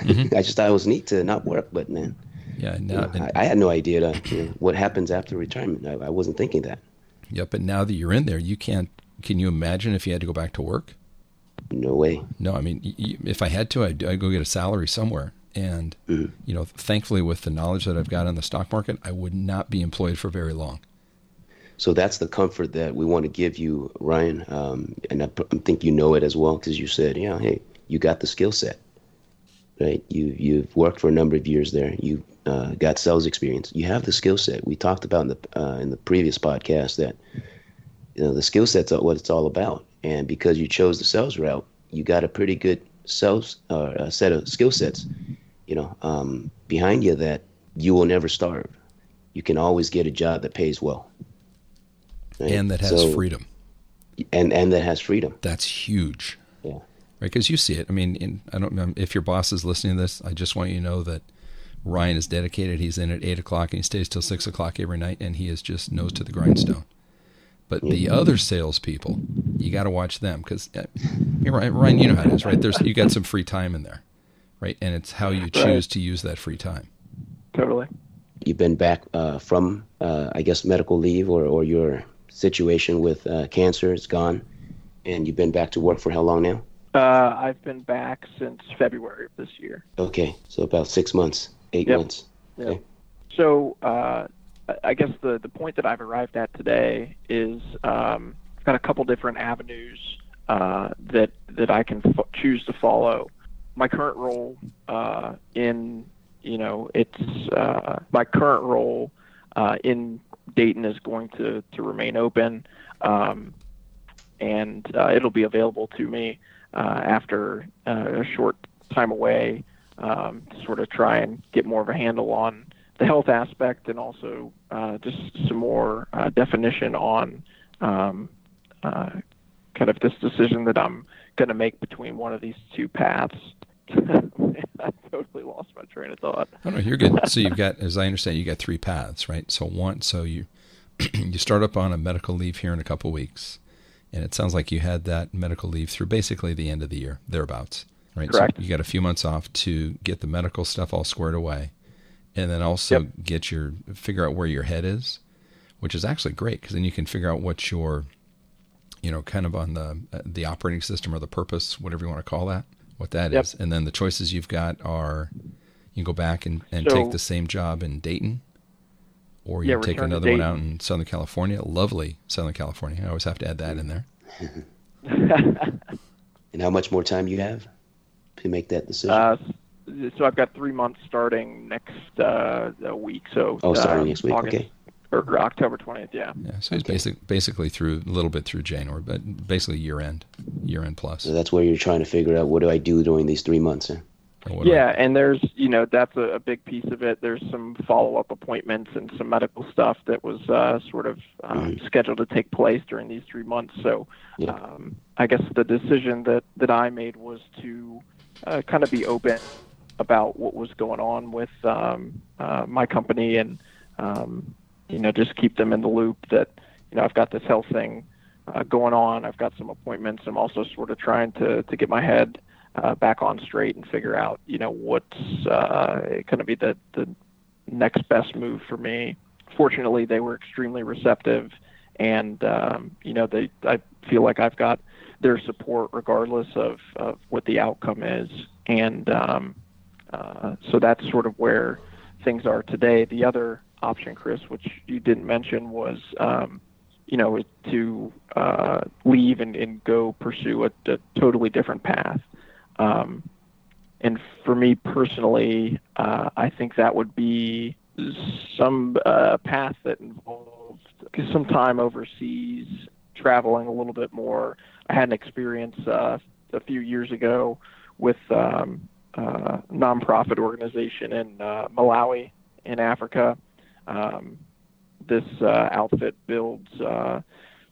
Mm-hmm. I just thought it was neat to not work, but man, yeah, no, you know, I, I, had no idea to, you know, what happens after retirement. I, I, wasn't thinking that. Yep, but now that you're in there, you can't. Can you imagine if you had to go back to work? No way. No, I mean, if I had to, I'd, I'd go get a salary somewhere. And mm-hmm. you know, thankfully, with the knowledge that I've got on the stock market, I would not be employed for very long. So that's the comfort that we want to give you, Ryan. Um, and I, I, think you know it as well because you said, yeah, hey, you got the skill set, right? You you've worked for a number of years there. You uh, got sales experience. You have the skill set. We talked about in the uh, in the previous podcast that you know the skill set's what it's all about. And because you chose the sales route, you got a pretty good sales uh, set of skill sets. You know, um, behind you that you will never starve. You can always get a job that pays well. Right? And that has so, freedom. And and that has freedom. That's huge. Yeah. Right, because you see it. I mean, in, I don't if your boss is listening to this. I just want you to know that Ryan is dedicated. He's in at eight o'clock and he stays till six o'clock every night, and he is just nose to the grindstone. But the other salespeople, you got to watch them because uh, Ryan, you know how it is, right? There's you got some free time in there, right? And it's how you choose right. to use that free time. Totally. You've been back uh, from, uh, I guess, medical leave, or or your situation with uh, cancer is gone, and you've been back to work for how long now? Uh, I've been back since February of this year. Okay, so about six months, eight yep. months. Yep. Okay. So uh, I guess the the point that I've arrived at today is um, I've got a couple different avenues uh, that that I can f- choose to follow. My current role uh, in you know it's uh, my current role uh, in Dayton is going to to remain open, um, and uh, it'll be available to me uh, after a short time away um, to sort of try and get more of a handle on the health aspect and also just some more uh, definition on um, uh, kind of this decision that I'm going to make between one of these two paths. I totally lost my train of thought. Oh no, you're good. So you've got, as I understand, you got three paths, right? So one, so you you start up on a medical leave here in a couple weeks, and it sounds like you had that medical leave through basically the end of the year, thereabouts, right? Correct. So you got a few months off to get the medical stuff all squared away and then also yep. get your figure out where your head is, which is actually great because then you can figure out what your, you know, kind of on the uh, the operating system or the purpose, whatever you want to call that, what that yep. is, and then the choices you've got are, you go back and, and so, take the same job in Dayton, or you yeah, take another one out in Southern California, lovely Southern California. I always have to add that in there. and how much more time you have to make that decision? Uh, so I've got three months starting next uh, week. So oh, starting uh, next week. August, okay. Or October twentieth. Yeah. Yeah. So he's okay. basic, basically through a little bit through January, but basically year end, year end plus. So that's where you're trying to figure out what do I do during these three months. Huh? Yeah, and there's you know that's a, a, big piece of it. There's some follow up appointments and some medical stuff that was uh, sort of um, mm-hmm. scheduled to take place during these three months. So yeah. um, I guess the decision that that I made was to uh, kind of be open about what was going on with um, uh, my company and um, you know just keep them in the loop that you know I've got this health thing uh, going on. I've got some appointments. I'm also sort of trying to to get my head uh, back on straight and figure out you know what's uh, going to be the the next best move for me. Fortunately, they were extremely receptive, and um, you know they I feel like I've got their support regardless of, of what the outcome is, and um, uh, so that's sort of where things are today. The other option, Chris, which you didn't mention, was um, you know to uh, leave and, and go pursue a, a totally different path. Um, and for me personally, uh, I think that would be some uh, path that involved some time overseas, traveling a little bit more. I had an experience uh, a few years ago with um, uh, nonprofit organization in uh, Malawi in Africa. Um, this uh, outfit builds uh,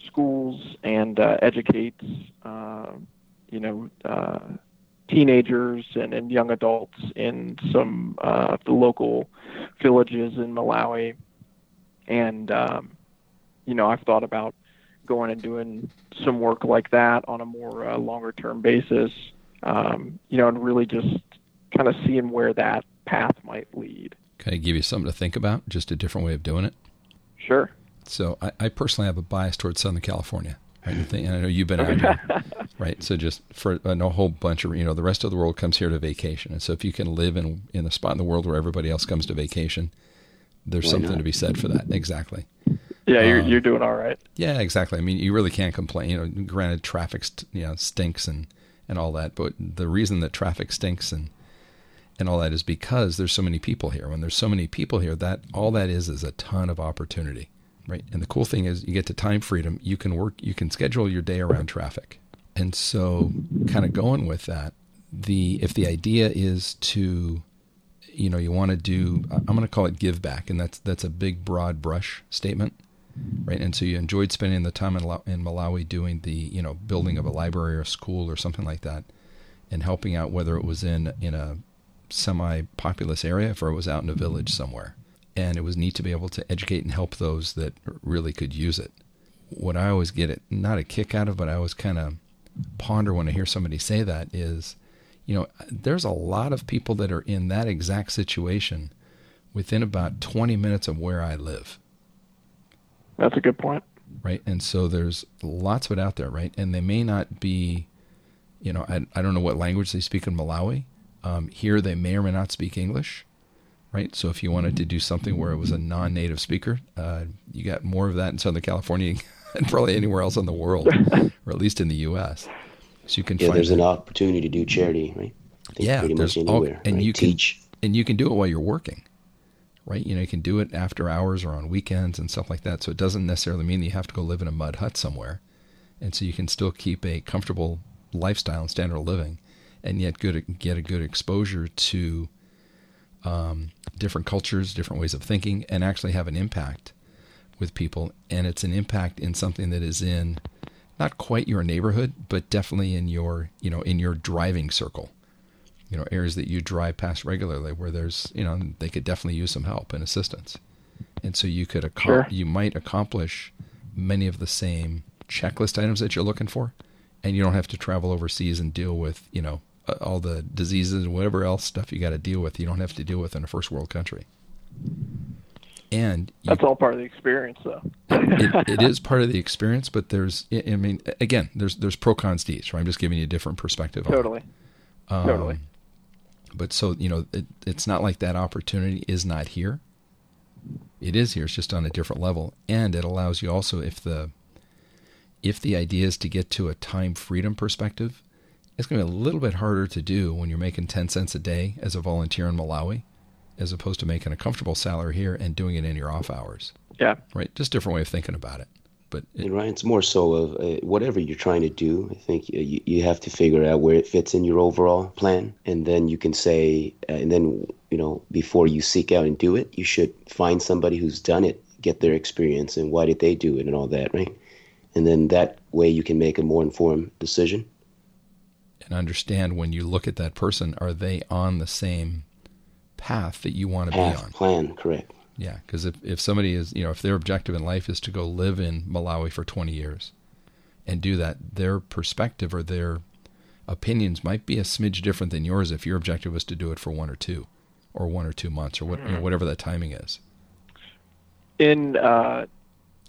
schools and uh, educates, uh, you know, uh, teenagers and, and young adults in some uh, of the local villages in Malawi. And, um, you know, I've thought about going and doing some work like that on a more longer term basis, um, you know, and really just kind of seeing where that path might lead. Can I give you something to think about? Just a different way of doing it? Sure. So I, I personally have a bias towards Southern California. Right? And I know you've been out here, right? So just for a whole bunch of, you know, the rest of the world comes here to vacation. And so if you can live in, in a spot in the world where everybody else comes to vacation, there's Why something not? to be said for that. Exactly. Yeah, you're, um, you're doing all right. Yeah, exactly. I mean, you really can't complain. You know, granted, traffic, st- you know, stinks and, and all that, but the reason that traffic stinks and and all that is because there's so many people here. When there's so many people here, that all that is is a ton of opportunity, right? And the cool thing is, you get to time freedom. You can work, you can schedule your day around traffic, and so kind of going with that. The if the idea is to you know you want to do i'm going to call it give back and that's that's a big broad brush statement right? And so you enjoyed spending the time in, in malawi doing the you know building of a library or a school or something like that and helping out whether it was in in a semi populous area or it was out in a village somewhere. And it was neat to be able to educate and help those that really could use it. What i always get it not a kick out of but i always kind of ponder when i hear somebody say that is you know, there's a lot of people that are in that exact situation within about 20 minutes of where I live. That's a good point. Right. And so there's lots of it out there, right? And they may not be, you know, I, I don't know what language they speak in Malawi. Um, here they may or may not speak English, right? So if you wanted to do something where it was a non native speaker, uh, you got more of that in Southern California and probably anywhere else in the world, or at least in the U.S. So you can yeah, there's an opportunity to do charity, right? Yeah, pretty much anywhere, all, and right? you can teach, and you can do it while you're working, right? You know, you can do it after hours or on weekends and stuff like that. So it doesn't necessarily mean that you have to go live in a mud hut somewhere, and so you can still keep a comfortable lifestyle and standard of living, and yet good get a good exposure to um, different cultures, different ways of thinking, and actually have an impact with people. And it's an impact in something that is in not quite your neighborhood, but definitely in your, you know, in your driving circle. You know, areas that you drive past regularly where there's, you know, they could definitely use some help and assistance. And so you could, ac- sure. you might accomplish many of the same checklist items that you're looking for, and you don't have to travel overseas and deal with, you know, all the diseases and whatever else stuff you got to deal with. You don't have to deal with in a first world country and you, that's all part of the experience though it, it is part of the experience but there's i mean again there's there's pro cons to each right i'm just giving you a different perspective totally um, totally but so you know it, it's not like that opportunity is not here it is here it's just on a different level and it allows you also if the if the idea is to get to a time freedom perspective it's going to be a little bit harder to do when you're making 10 cents a day as a volunteer in malawi as opposed to making a comfortable salary here and doing it in your off hours. Yeah. Right. Just different way of thinking about it. But it, right, it's more so of uh, whatever you're trying to do. I think you, you have to figure out where it fits in your overall plan, and then you can say, uh, and then you know, before you seek out and do it, you should find somebody who's done it, get their experience, and why did they do it, and all that, right? And then that way you can make a more informed decision. And understand when you look at that person, are they on the same path that you want to path, be on. Plan, correct. Yeah, because if, if somebody is, you know, if their objective in life is to go live in Malawi for 20 years and do that, their perspective or their opinions might be a smidge different than yours if your objective was to do it for one or two or one or two months or what, you know, mm-hmm. whatever that timing is. In, uh,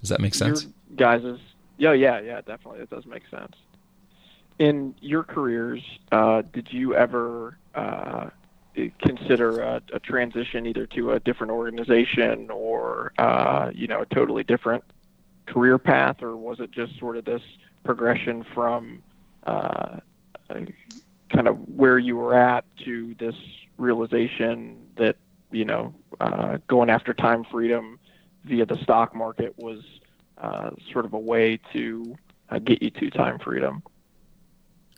does that make sense? Guys, yeah, yeah, yeah, definitely. It does make sense. In your careers, uh, did you ever, uh, consider a, a, transition either to a different organization or uh, you know a totally different career path, or was it just sort of this progression from uh, kind of where you were at to this realization that you know uh, going after time freedom via the stock market was uh, sort of a way to uh, get you to time freedom?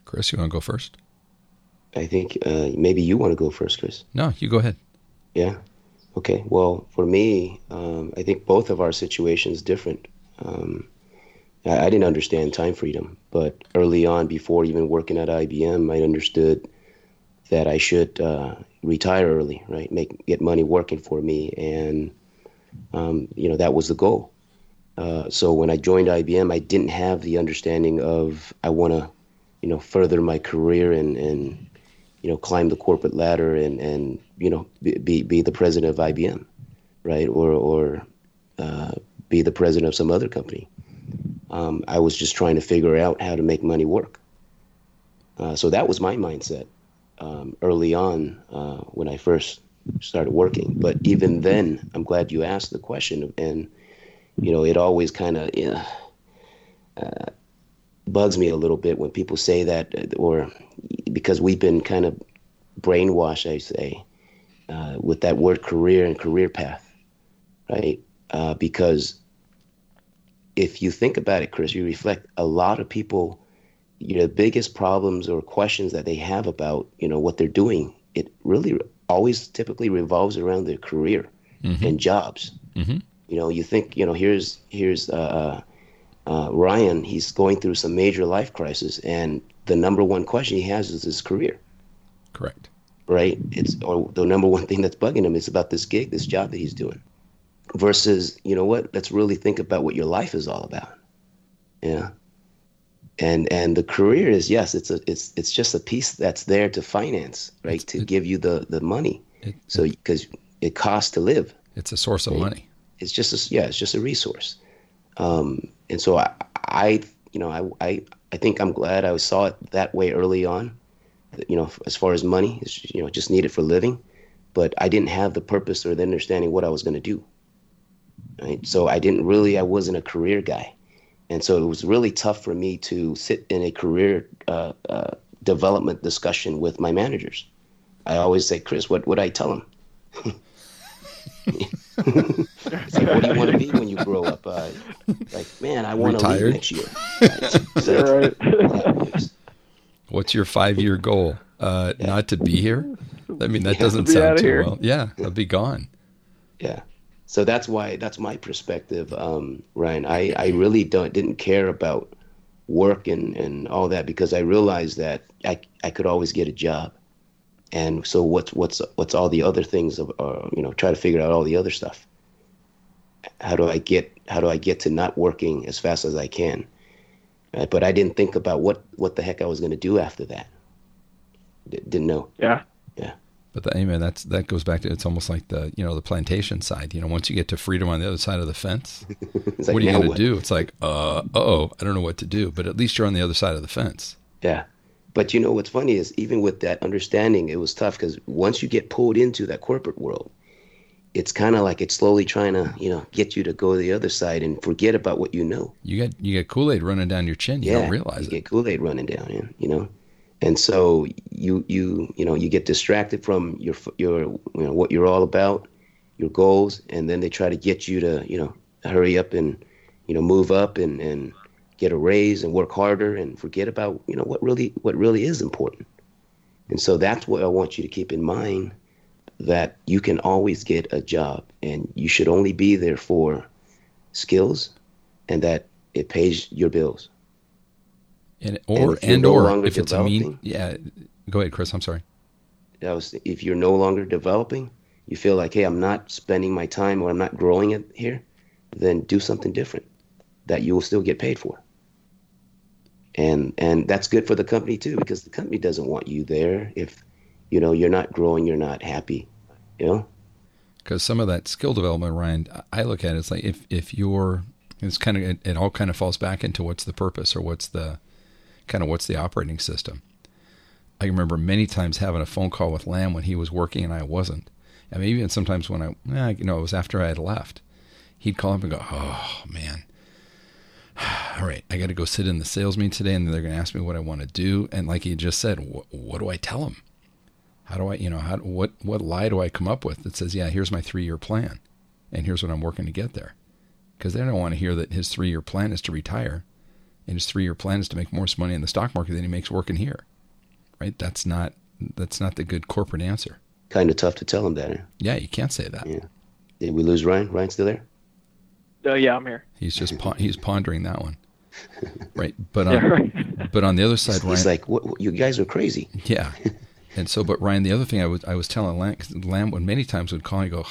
Chris, you want to go first? I think uh, maybe you want to go first, Chris. No, you go ahead. Yeah. Okay. Well, for me, um, I think both of our situations different. Um, I, I, didn't understand time freedom, but early on, before even working at IBM, I understood that I should uh, retire early, right? Make get money working for me, and um, you know that was the goal. Uh, so when I joined IBM, I didn't have the understanding of I want to, you know, further my career and and you know, climb the corporate ladder and, and you know, be, be the president of IBM, right? Or, or uh, be the president of some other company. Um, I was just trying to figure out how to make money work. Uh, so that was my mindset um, early on uh, when I first started working. But even then, I'm glad you asked the question. And, you know, it always kind of uh, bugs me a little bit when people say that, or because we've been kind of brainwashed, I say, uh, with that word career and career path, right? Uh, because if you think about it, Chris, you reflect a lot of people, you know, the biggest problems or questions that they have about, you know, what they're doing, it really always typically revolves around their career Mm-hmm. and jobs. You know, you think you know here's here's uh, uh, Ryan. He's going through some major life crisis, and the number one question he has is his career. Correct. Right? It's or the number one thing that's bugging him is about this gig, this job that he's doing. Versus, you know what? Let's really think about what your life is all about. Yeah. And and the career is yes, it's a it's it's just a piece that's there to finance, right? to give you the the money. It- so because it costs to live It's a source of money. it's just a, yeah, it's just a resource. Um, and so I, I, you know, I, I, I think I'm glad I saw it that way early on. You know, as far as money, you know, just needed for living, but I didn't have the purpose or the understanding what I was going to do. Right? So I didn't really, I wasn't a career guy, and so it was really tough for me to sit in a career uh, uh, development discussion with my managers. I always say, Chris, what would I tell them? It's like, what do you want to be when you grow up? Uh, like, man, I want to leave next year. Right? Right. What's your five year goal? Uh, Not to be here? I mean, that doesn't be sound too here. well. Yeah, I'll be gone. yeah. So that's why that's my perspective, um, Ryan. I, I really don't didn't care about work and, and all that because I realized that I I could always get a job, and so what's what's what's all the other things of uh, you know try to figure out all the other stuff. How do I get how do I get to not working as fast as I can? Right? But I didn't think about what what the heck I was going to do after that. D- didn't know. Yeah. Yeah. But the, amen. That's that goes back to it's almost like the you know the plantation side. You know, once you get to freedom on the other side of the fence, It's like, what are you going to do? It's like, uh oh, I don't know what to do. But at least you're on the other side of the fence. Yeah. But you know what's funny is even with that understanding, it was tough because once you get pulled into that corporate world, it's kind of like it's slowly trying to, you know, get you to go to the other side and forget about what you know. You get you get Kool Aid running down your chin. You yeah, don't realize you it. get Kool Aid running down, yeah, you know, and so you you you know you get distracted from your your you know what you're all about, your goals, and then they try to get you to you know hurry up and you know move up and and get a raise and work harder and forget about you know what really what really is important. And so that's what I want you to keep in mind that you can always get a job and you should only be there for skills and that it pays your bills. And or if and, no or if it's a mean, yeah. Go ahead, Chris. I'm sorry. That was if you're no longer developing, you feel like, hey, I'm not spending my time or I'm not growing it here, then do something different that you will still get paid for. And and that's good for the company too, because the company doesn't want you there if you know you're not growing, you're not happy. You know? because some of that skill development, Ryan, I look at it as like if if you're, it's kind of it, it all kind of falls back into what's the purpose or what's the kind of what's the operating system. I remember many times having a phone call with Lamb when he was working and I wasn't. I mean, even sometimes when I, eh, you know, it was after I had left, he'd call up and go, "Oh man, all right, I got to go sit in the sales meeting today, and they're going to ask me what I want to do." And like he just said, what, what do I tell them? How do I, you know, how what what lie do I come up with that says, "Yeah, here's my three year plan, and here's what I'm working to get there," because they don't want to hear that his three year plan is to retire, and his three year plan is to make more money in the stock market than he makes working here, right? That's not that's not the good corporate answer. Kind of tough to tell him that. Yeah, you can't say that. Yeah. Did we lose Ryan? Ryan still there? Uh, yeah, I'm here. He's just pon- he's pondering that one, right? But Yeah, on, right. but on the other side, Ryan, He's like, what, what- you guys are crazy. yeah. And so, but Ryan, the other thing I was I was telling Lamb, 'cause Lamb would many times would call and go,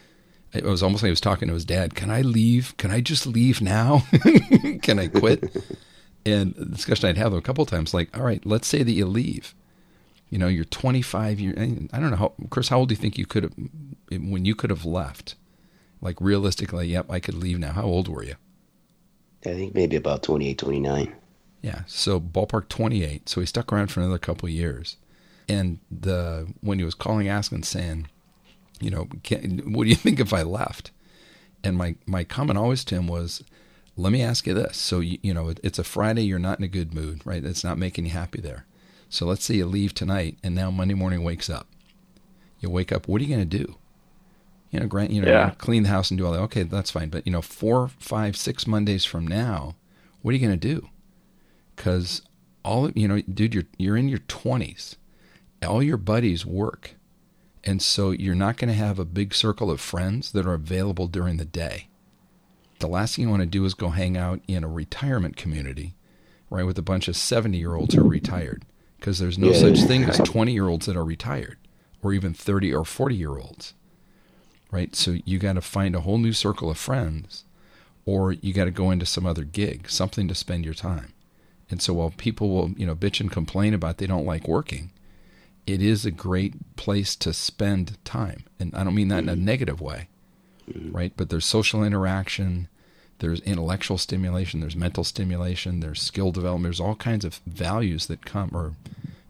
it was almost like he was talking to his dad. Can I leave? Can I just leave now? Can I quit? and the discussion I'd have though a couple of times, like, all right, let's say that you leave. You know, you're 25 years. I don't know how, Chris. How old do you think you could have when you could have left? Like realistically, yep, I could leave now. How old were you? I think maybe about 28, 29. Yeah, so ballpark 28. So he stuck around for another couple years. And the when he was calling, asking, saying, you know, can, what do you think if I left? And my my comment always to him was, let me ask you this. So you, you know, it, it's a Friday, you're not in a good mood, right? It's not making you happy there. So let's say you leave tonight, and now Monday morning wakes up. You wake up. What are you going to do? You know, grant you know, Yeah. clean the house and do all that. Okay, that's fine. But you know, four, five, six Mondays from now, what are you going to do? because all you know, dude, you're you're in your twenties. All your buddies work, And so you're not going to have a big circle of friends that are available during the day. The last thing you want to do is go hang out in a retirement community, right, with a bunch of 70 year olds who are retired, because there's no yeah. such thing as 20 year olds that are retired, or even 30 or 40 year olds, right? So you got to find a whole new circle of friends, or you got to go into some other gig, something to spend your time. And so while people will, you know, bitch and complain about they don't like working, it is a great place to spend time. And I don't mean that in a mm-hmm. negative way, mm-hmm. right? But there's social interaction, there's intellectual stimulation, there's mental stimulation, there's skill development, there's all kinds of values that come or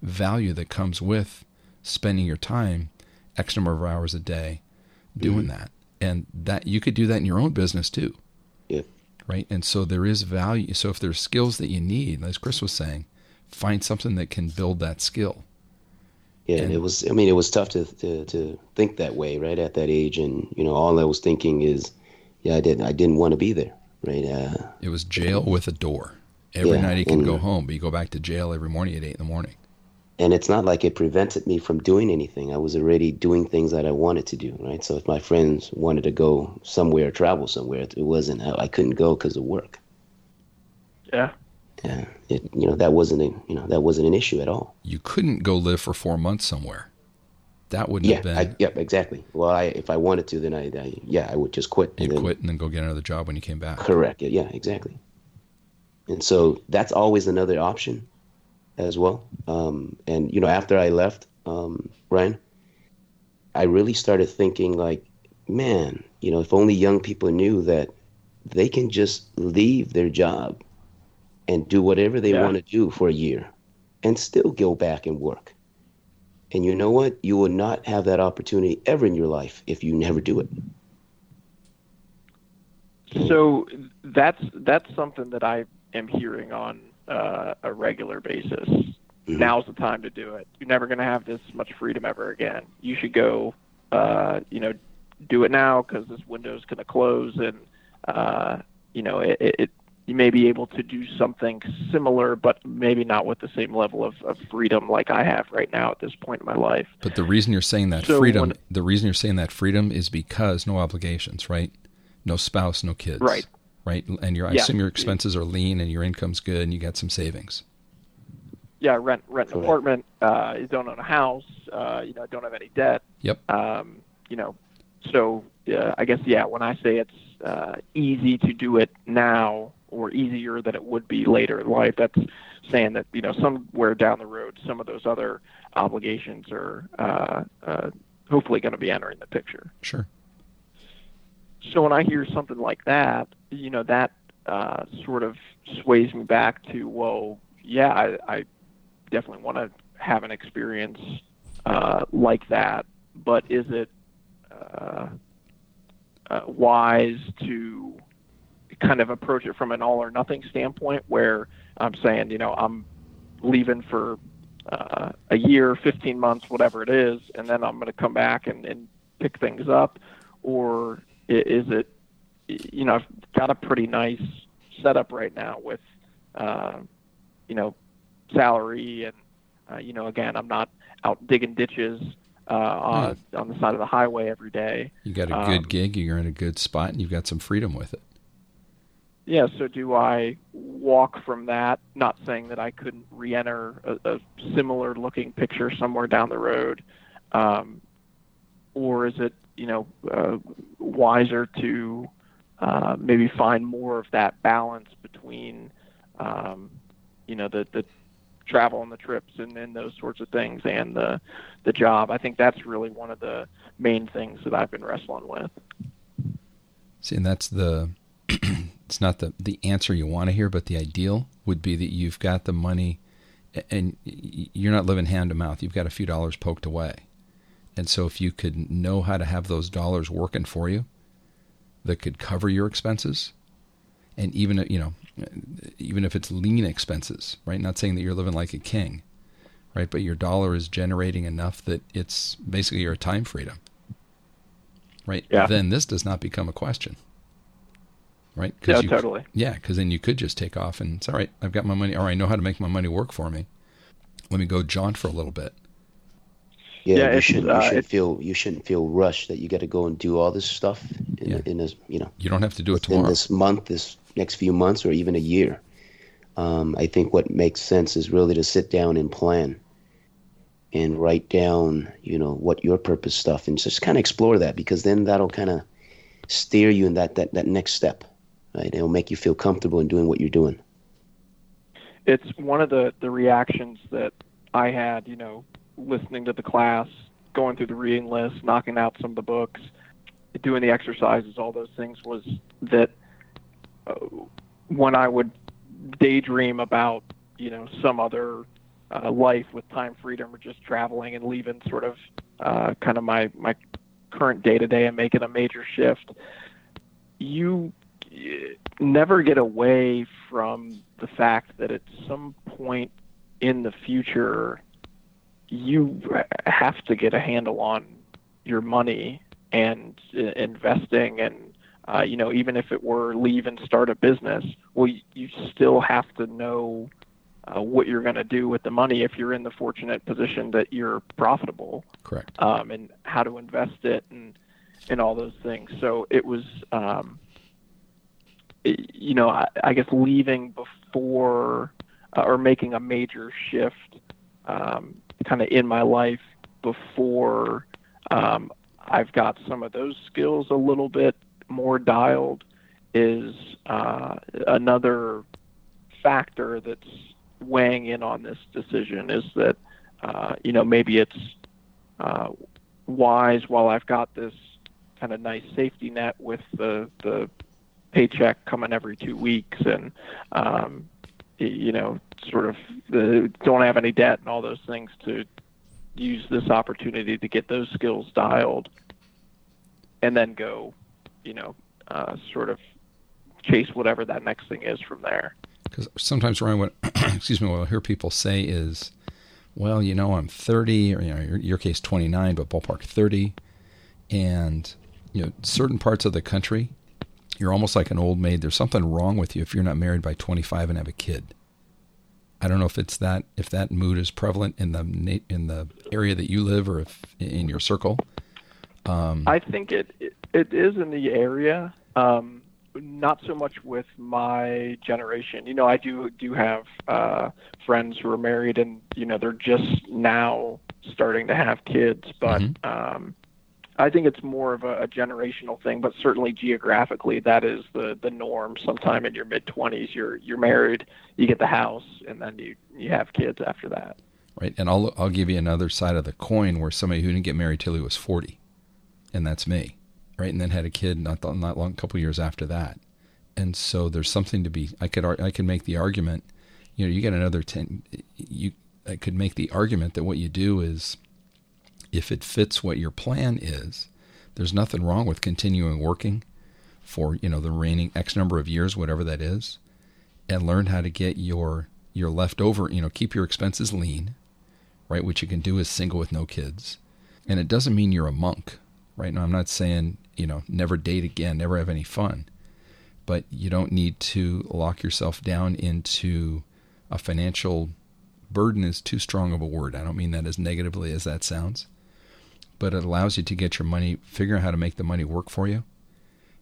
value that comes with spending your time X number of hours a day doing mm-hmm. that. And that you could do that in your own business too. Yeah. Right. And so there is value. So if there's skills that you need, as Chris was saying, find something that can build that skill yeah, and it was. I mean, it was tough to, to to think that way, right, at that age, and you know, all I was thinking is, yeah, I didn't, I didn't want to be there, right. Uh, it was jail with a door. Every yeah, night he can go home, but you go back to jail every morning at eight in the morning. And it's not like it prevented me from doing anything. I was already doing things that I wanted to do, right? So if my friends wanted to go somewhere, travel somewhere, it wasn't. I couldn't go because of work. Yeah, yeah, it, you know that wasn't a, you know that wasn't an issue at all. You couldn't go live for four months somewhere. That wouldn't yeah, have been. I, yeah, exactly. Well, I, if I wanted to, then I, I yeah, I would just quit. You quit and then go get another job when you came back. Correct. Yeah, yeah, exactly. And so that's always another option, as well. Um, and you know, after I left, um, Ryan, I really started thinking like, man, you know, if only young people knew that they can just leave their job and do whatever they yeah. want to do for a year and still go back and work. And you know what? You will not have that opportunity ever in your life if you never do it. So that's that's something that I am hearing on uh, a regular basis. Mm-hmm. Now's the time to do it. You're never going to have this much freedom ever again. You should go, uh, you know, do it now because this window is going to close, and uh, you know, it, it you may be able to do something similar, but maybe not with the same level of, of freedom like I have right now at this point in my life. But the reason you're saying that so freedom, when, the reason you're saying that freedom is because no obligations, right? No spouse, no kids, right? Right, and your I yeah. assume your expenses are lean and your income's good and you got some savings. Yeah, rent rent an apartment. Uh, you don't own a house. Uh, you know, don't have any debt. Yep. Um, you know, so uh, I guess yeah. When I say it's uh, easy to do it now, or easier than it would be later in life. That's saying that you know somewhere down the road, some of those other obligations are uh, uh, hopefully going to be entering the picture. Sure. So when I hear something like that, you know that uh, sort of sways me back to, well, yeah, I, I definitely want to have an experience uh, like that, but is it uh, uh, wise to kind of approach it from an all or nothing standpoint where I'm saying, you know, I'm leaving for uh, a year, 15 months, whatever it is, and then I'm going to come back and, and pick things up? Or is it, you know, I've got a pretty nice setup right now with, uh, you know, salary and, uh, you know, again, I'm not out digging ditches uh, on, hmm. on the side of the highway every day. You got a good um, gig, you're in a good spot, and you've got some freedom with it yeah, so do I walk from that? Not saying that I couldn't re-enter a, a similar looking picture somewhere down the road, um, or is it you know uh, wiser to uh, maybe find more of that balance between um, you know the the travel and the trips and, and those sorts of things and the the job. I think that's really one of the main things that I've been wrestling with. See, and that's the it's not the, the answer you want to hear, but the ideal would be that you've got the money and you're not living hand to mouth. You've got a few dollars poked away. And so if you could know how to have those dollars working for you that could cover your expenses and even you know even if it's lean expenses, right? Not saying that you're living like a king, right? But your dollar is generating enough that it's basically your time freedom. Right? Yeah. Then this does not become a question right? yeah, you, totally. Yeah, because then you could just take off and it's all right. I've got my money, or I know how to make my money work for me. Let me go jaunt for a little bit. Yeah, yeah you shouldn't. Uh, you shouldn't feel. You shouldn't feel rushed that you got to go and do all this stuff in, yeah. in this. You know, you don't have to do it tomorrow. In this month, this next few months, or even a year. Um, I think what makes sense is really to sit down and plan, and write down, you know, what your purpose stuff, and just kind of explore that because then that'll kind of steer you in that that that next step. Right? It'll make you feel comfortable in doing what you're doing. It's one of the the reactions that I had, you know, listening to the class, going through the reading list, knocking out some of the books, doing the exercises, all those things was that uh, when I would daydream about, you know, some other uh, life with time freedom or just traveling and leaving sort of uh, kind of my, my current day to day and making a major shift, you never get away from the fact that at some point in the future, you have to get a handle on your money and uh, investing and uh, you know even if it were leave and start a business well you, you still have to know uh, what you're going to do with the money if you're in the fortunate position that you're profitable. Correct. Um, and how to invest it and and all those things. So it was um, you know I, I guess leaving before uh, or making a major shift um, kind of in my life before um, I've got some of those skills a little bit more dialed is uh, another factor that's weighing in on this decision is that uh, you know maybe it's uh, wise while I've got this kind of nice safety net with the the paycheck coming every two weeks and um, you know sort of the, don't have any debt and all those things to use this opportunity to get those skills dialed and then go, you know, uh, sort of chase whatever that next thing is from there. Because sometimes, Ryan, what excuse me, what I hear people say is, "Well, you know, I'm 30, or you know, your, your case 29, but ballpark 30, and you know, certain parts of the country, you're almost like an old maid. There's something wrong with you if you're not married by 25 and have a kid." I don't know if it's that if that mood is prevalent in the in the area that you live or if in your circle. Um, I think it, it, it is in the area. Um, not so much with my generation. You know, I do do have uh, friends who are married, and you know they're just now starting to have kids. But mm-hmm. um, I think it's more of a, a generational thing, but certainly geographically, that is the the norm. Sometime in your mid twenties, you're you're married, you get the house, and then you you have kids after that. Right, and I'll I'll give you another side of the coin where somebody who didn't get married till he was forty, and that's me, right, and then had a kid not not long, a couple years after that, and so there's something to be. I could I could make the argument, you know, you get another ten, you I could make the argument that what you do is if it fits what your plan is, there's nothing wrong with continuing working for you know the remaining X number of years, whatever that is, and learn how to get your your leftover. You know, keep your expenses lean, right? Which you can do as single with no kids, and it doesn't mean you're a monk, right? Now, I'm not saying you know never date again, never have any fun, but you don't need to lock yourself down into a financial burden is too strong of a word. I don't mean that as negatively as that sounds but it allows you to get your money, figure out how to make the money work for you.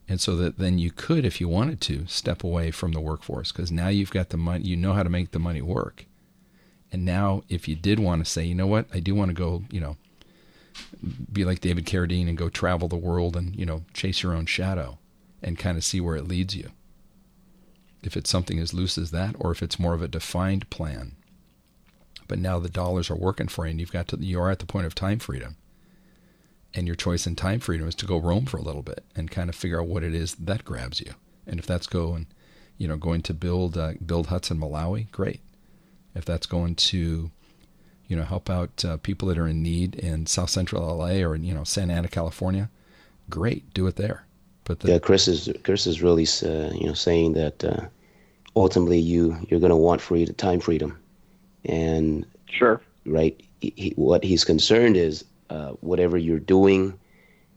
And so that then you could, if you wanted to, step away from the workforce because now you've got the money, you know how to make the money work. And now, if you did want to say, you know what, I do want to go, you know, be like David Carradine and go travel the world and, you know, chase your own shadow and kind of see where it leads you. If it's something as loose as that, or if it's more of a defined plan. But now the dollars are working for you and you've got to, you are at the point of time freedom and your choice in time freedom is to go roam for a little bit and kind of figure out what it is that grabs you. And if that's going, you know, going to build uh, build huts in Malawi, great. If that's going to, you know, help out uh, people that are in need in South Central LA or you know Santa Ana, California, great, do it there. But the, yeah, Chris is Chris is really uh, you know saying that uh, ultimately you you're going to want free time freedom, and sure, right. He, what he's concerned is uh, whatever you're doing,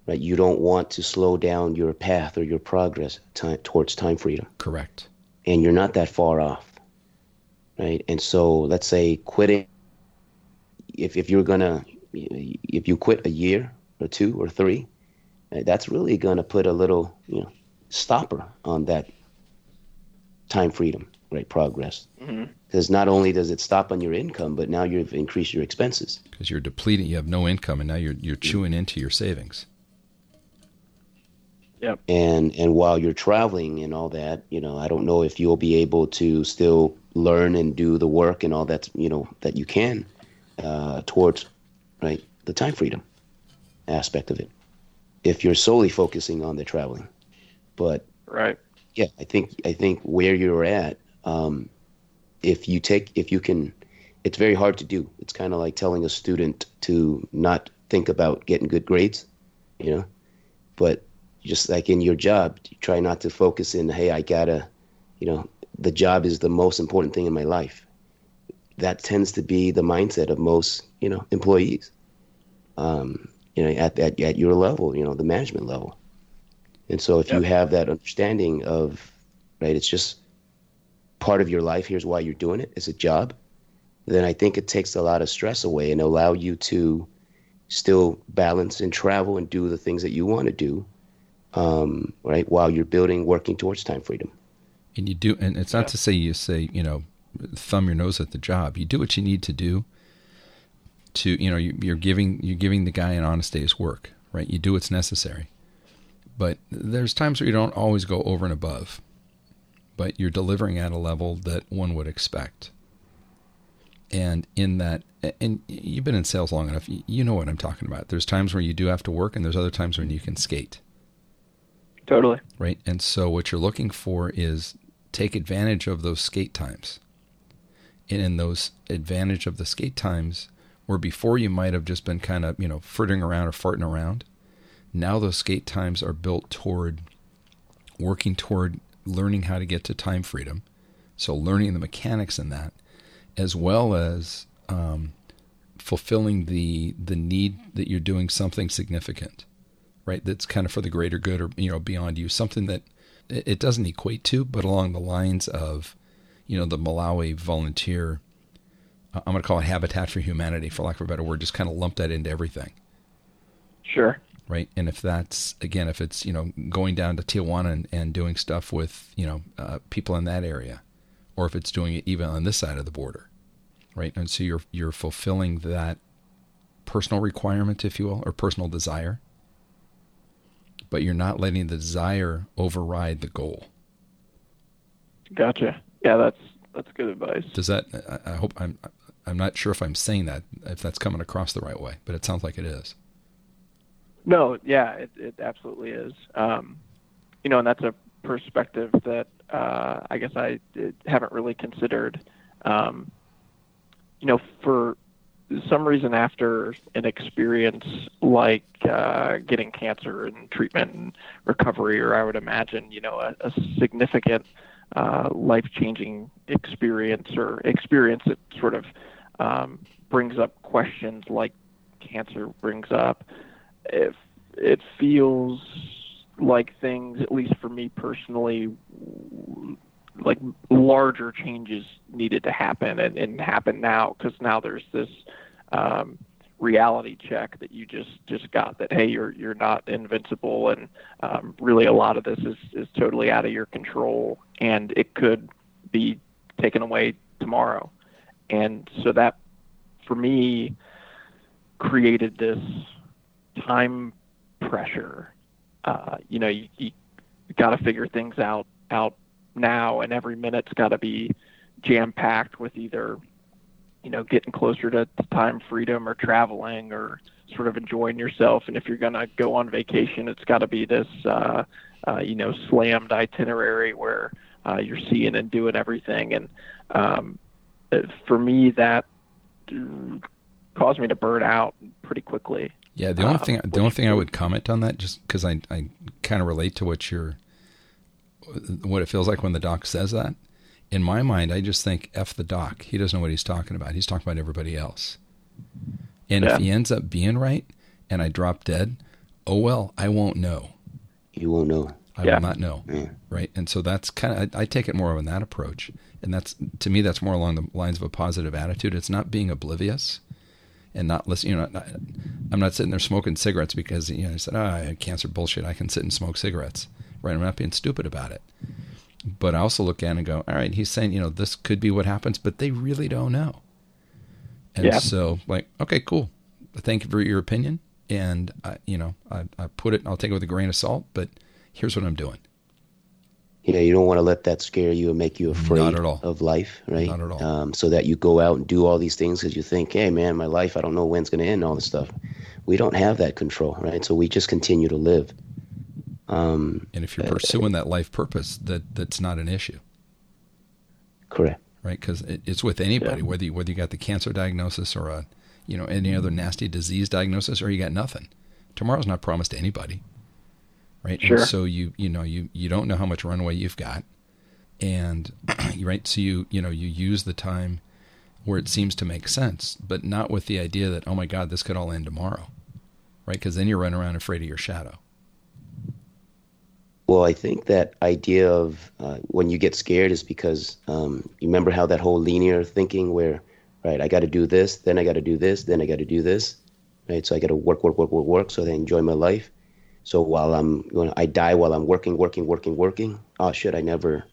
right? You don't want to slow down your path or your progress time, towards time freedom. Correct. And you're not that far off, right? And so let's say quitting, if, if you're going to if you quit a year or two or three, that's really going to put a little, you know, stopper on that time freedom, right? Progress. Because mm-hmm. not only does it stop on your income, but now you've increased your expenses. Because you're depleting, you have no income, and now you're you're chewing into your savings. Yep. And and while you're traveling and all that, you know, I don't know if you'll be able to still learn and do the work and all that, you know, that you can uh, towards right the time freedom aspect of it. If you're solely focusing on the traveling, but right, yeah, I think I think where you're at, um, if you take if you can, it's very hard to do. It's kind of like telling a student to not think about getting good grades, you know, but just like in your job, you try not to focus in, hey, I gotta, you know, the job is the most important thing in my life. That tends to be the mindset of most, you know, employees. Um, you know, at, at at your level, you know, the management level. And so if yep. you have that understanding of, right, it's just part of your life. Here's why you're doing it. It's a job. Then I think it takes a lot of stress away and allow you to still balance and travel and do the things that you want to do um, right? While you're building, working towards time freedom. And you do, and it's not yeah. to say you say, you know, thumb your nose at the job. You do what you need to do. To you know, you, are giving you're giving the guy an honest day's work, right? You do what's necessary. But there's times where you don't always go over and above, but you're delivering at a level that one would expect. And in that, and you've been in sales long enough, you know what I'm talking about. There's times where you do have to work, and there's other times when you can skate Totally. Right. And so what you're looking for is take advantage of those skate times. And in those advantage of the skate times, where before you might have just been kind of, you know, frittering around or farting around, now those skate times are built toward working toward learning how to get to time freedom. So learning the mechanics in that, as well as um, fulfilling the the need that you're doing something significant right? That's kind of for the greater good or, you know, beyond you, something that it doesn't equate to, but along the lines of, you know, the Malawi volunteer, I'm going to call it Habitat for Humanity, for lack of a better word, just kind of lump that into everything. Sure. Right. And if that's, again, if it's, you know, going down to Tijuana and, and doing stuff with, you know, uh, people in that area, or if it's doing it even on this side of the border, right? And so you're, you're fulfilling that personal requirement, if you will, or personal desire but you're not letting the desire override the goal. Gotcha. Yeah, that's that's good advice. Does that? I, I hope I'm. I'm not sure if I'm saying that if that's coming across the right way, but it sounds like it is. No, yeah, it, it absolutely is. Um, you know, and that's a perspective that uh, I guess I haven't really considered. Um, you know, for some reason after an experience like uh, getting cancer and treatment and recovery, or I would imagine, you know, a, a significant uh, life-changing experience or experience that sort of um, brings up questions like cancer brings up. If it feels like things, at least for me personally, like larger changes needed to happen and, and happen now because now there's this um, reality check that you just just got that hey you're you're not invincible and um, really a lot of this is is totally out of your control and it could be taken away tomorrow. And so that for me created this time pressure uh, you know you, you got to figure things out out now, and every minute's got to be jam packed with either you know getting closer to time freedom or traveling or sort of enjoying yourself. And if you're to go on vacation, it's got to be this uh, uh, you know slammed itinerary where uh, you're seeing and doing everything. And um, for me, that caused me to burn out pretty quickly. Yeah, the only uh, thing the only thing I would comment on that, just because I I kind of relate to what you're what it feels like when the doc says that. In my mind, I just think F the doc. He doesn't know what he's talking about. He's talking about everybody else. And yeah. if he ends up being right and I drop dead, oh well, I won't know. You won't know. I yeah. will not know. Yeah. Right. And so that's kind of, I, I, take it more of in that approach. And that's, to me, that's more along the lines of a positive attitude. It's not being oblivious. And not listen. You know, not, I'm not sitting there smoking cigarettes because you know I said, oh, I had cancer bullshit. I can sit and smoke cigarettes. Right? I'm not being stupid about it. But I also look at it and go, all right, he's saying, you know, this could be what happens, but they really don't know. And yeah. so, like, okay, cool. Thank you for your opinion. And, I, you know, I, I put it, I'll take it with a grain of salt, but here's what I'm doing. Yeah, you don't want to let that scare you and make you afraid of life, right? Not at all. Um, so that you go out and do all these things because you think, hey, man, my life, I don't know when it's going to end, all this stuff. We don't have that control, right? So we just continue to live. Um, and if you're uh, pursuing that life purpose, that that's not an issue. Correct. Right, because it, it's with anybody, yeah. whether you, whether you got the cancer diagnosis or a, you know, any other nasty disease diagnosis, or you got nothing. Tomorrow's not promised to anybody right? Sure. And so you you know you you don't know how much runway you've got, and right, so you you know you use the time where it seems to make sense, but not with the idea that oh my God, this could all end tomorrow, right? Because then you're running around afraid of your shadow. Well, I think that idea of uh, when you get scared is because um, you remember how that whole linear thinking where, right, I got to do this, then I got to do this, then I got to do this, right? So I got to work, work, work, work, work, so I enjoy my life. So while I'm going, I die while I'm working, working, working, working. Oh shit! I never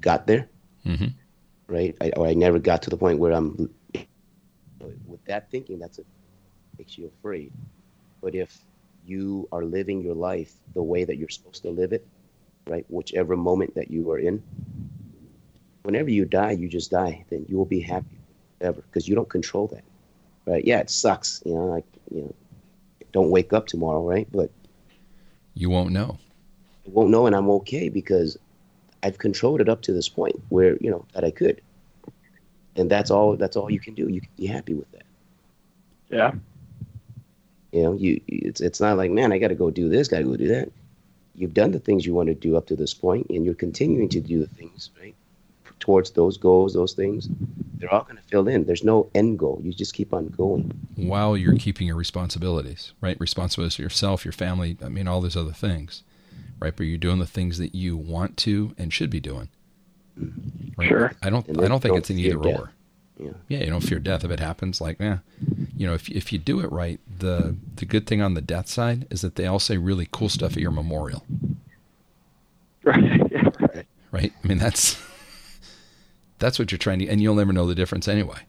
got there, mm-hmm. right? I, or I never got to the point where I'm. With that thinking, that's it makes you afraid. But if you are living your life the way that you're supposed to live it, right? Whichever moment that you are in, whenever you die, you just die. Then you will be happy ever because you don't control that, right? Yeah, it sucks, you know. Like you know, don't wake up tomorrow, right? But you won't know. I won't know, and I'm okay because I've controlled it up to this point where you know that I could, and that's all. That's all you can do. You can be happy with that. Yeah. You know, you it's it's not like man, I got to go do this, got to go do that. You've done the things you want to do up to this point, and you're continuing to do the things right towards those goals, those things. They're all going to fill in. There's no end goal. You just keep on going while you're keeping your responsibilities, right? Responsibilities to yourself, your family, I mean, all those other things, right? But you're doing the things that you want to and should be doing. Mm-hmm. Right? Sure. I don't. I don't think don't it's an either death. or. Yeah. yeah, you don't fear death if it happens. Like, yeah, you know, if if you do it right, the the good thing on the death side is that they all say really cool stuff at your memorial. Right. Yeah, right. Right. I mean, that's that's what you're trying to, and you'll never know the difference anyway.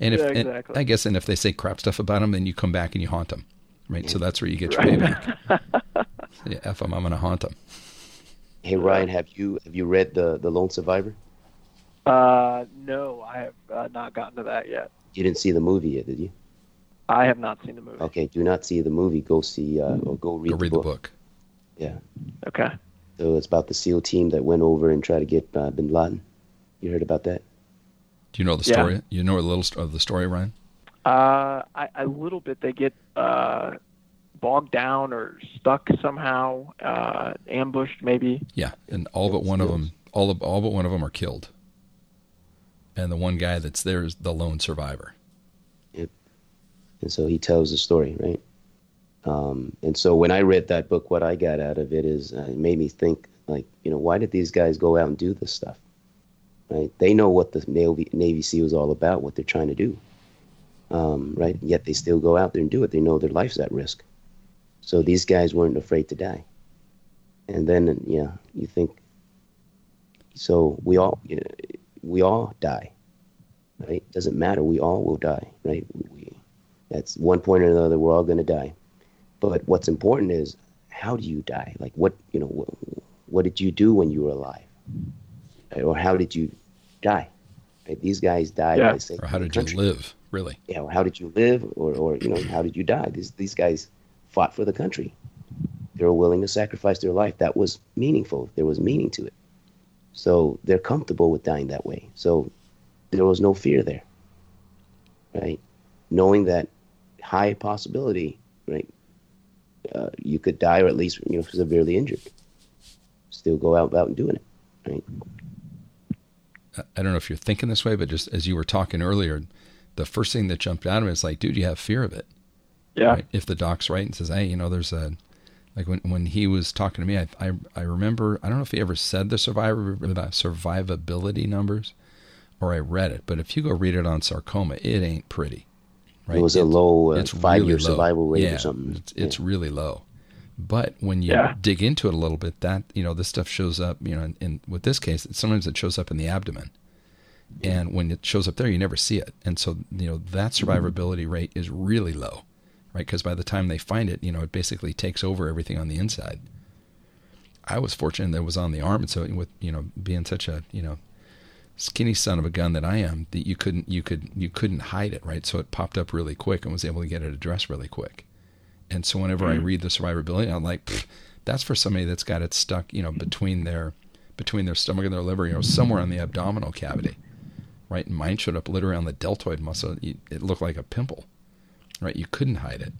And if yeah, exactly. and I guess, and if they say crap stuff about them, then you come back and you haunt them, right? So that's where you get your right. payback. yeah, f them, I'm going to haunt them. Hey Ryan, have you have you read the the Lone Survivor? Uh, no, I have uh, not gotten to that yet. You didn't see the movie yet, did you? I have not seen the movie. Okay, do not see the movie. Go see uh, or go read, go read the, book. the book. Yeah. Okay. So it's about the SEAL team that went over and tried to get uh, Bin Laden. You heard about that? Do you know the story? Yeah. You know a little of the story, Ryan? Uh, I, a little bit. They get uh, bogged down or stuck somehow, uh, ambushed maybe. Yeah, and all but one of them, all of, all but one of them are killed, and the one guy that's there is the lone survivor. Yep. And so he tells the story, right? Um, and so when I read that book, what I got out of it is uh, it made me think, like, you know, why did these guys go out and do this stuff? Right? They know what the Navy, Navy SEAL is all about, what they're trying to do, um, right? Yet they still go out there and do it. They know their life's at risk. So these guys weren't afraid to die. And then, yeah, you think, so we all, you know, we all die, right? Doesn't matter. We all will die, right? We, that's one point or another. We're all going to die. But what's important is how do you die? Like what, you know, what, what did you do when you were alive? Or how did you die? Right? These guys died yeah. by saying, or how did you live? Really? Yeah. Or how did you live? Or, or you know, how did you die? These these guys fought for the country. They were willing to sacrifice their life. That was meaningful. There was meaning to it. So they're comfortable with dying that way. So there was no fear there. Right? Knowing that high possibility, right? Uh, you could die or at least you know severely injured. Still go out out and doing it. Right? I don't know if you're thinking this way, but just as you were talking earlier, the first thing that jumped out of me is like, dude, you have fear of it. Yeah. Right? If the doc's right and says, hey, you know, there's a, like when, when he was talking to me, I, I, I remember, I don't know if he ever said the survivor, survivability numbers or I read it, but if you go read it on sarcoma, it ain't pretty. Right? It was a low uh, five really year low. survival rate yeah, or something. It's, it's yeah. really low. But when you Yeah. dig into it a little bit, that you know this stuff shows up. You know, in, in with this case, sometimes it shows up in the abdomen, and when it shows up there, you never see it. And so you know that survivability rate is really low, right? Because by the time they find it, you know it basically takes over everything on the inside. I was fortunate that it was on the arm, and so with you know being such a you know skinny son of a gun that I am, that you couldn't you could you couldn't hide it, right? So it popped up really quick and was able to get it addressed really quick. And so whenever I hmm. read the survivability, I'm like, that's for somebody that's got it stuck, you know, hmm. between their between their stomach and their liver, you know, somewhere on the abdominal cavity, right? And mine showed up literally on the deltoid muscle. It looked like a pimple, right? You couldn't hide it.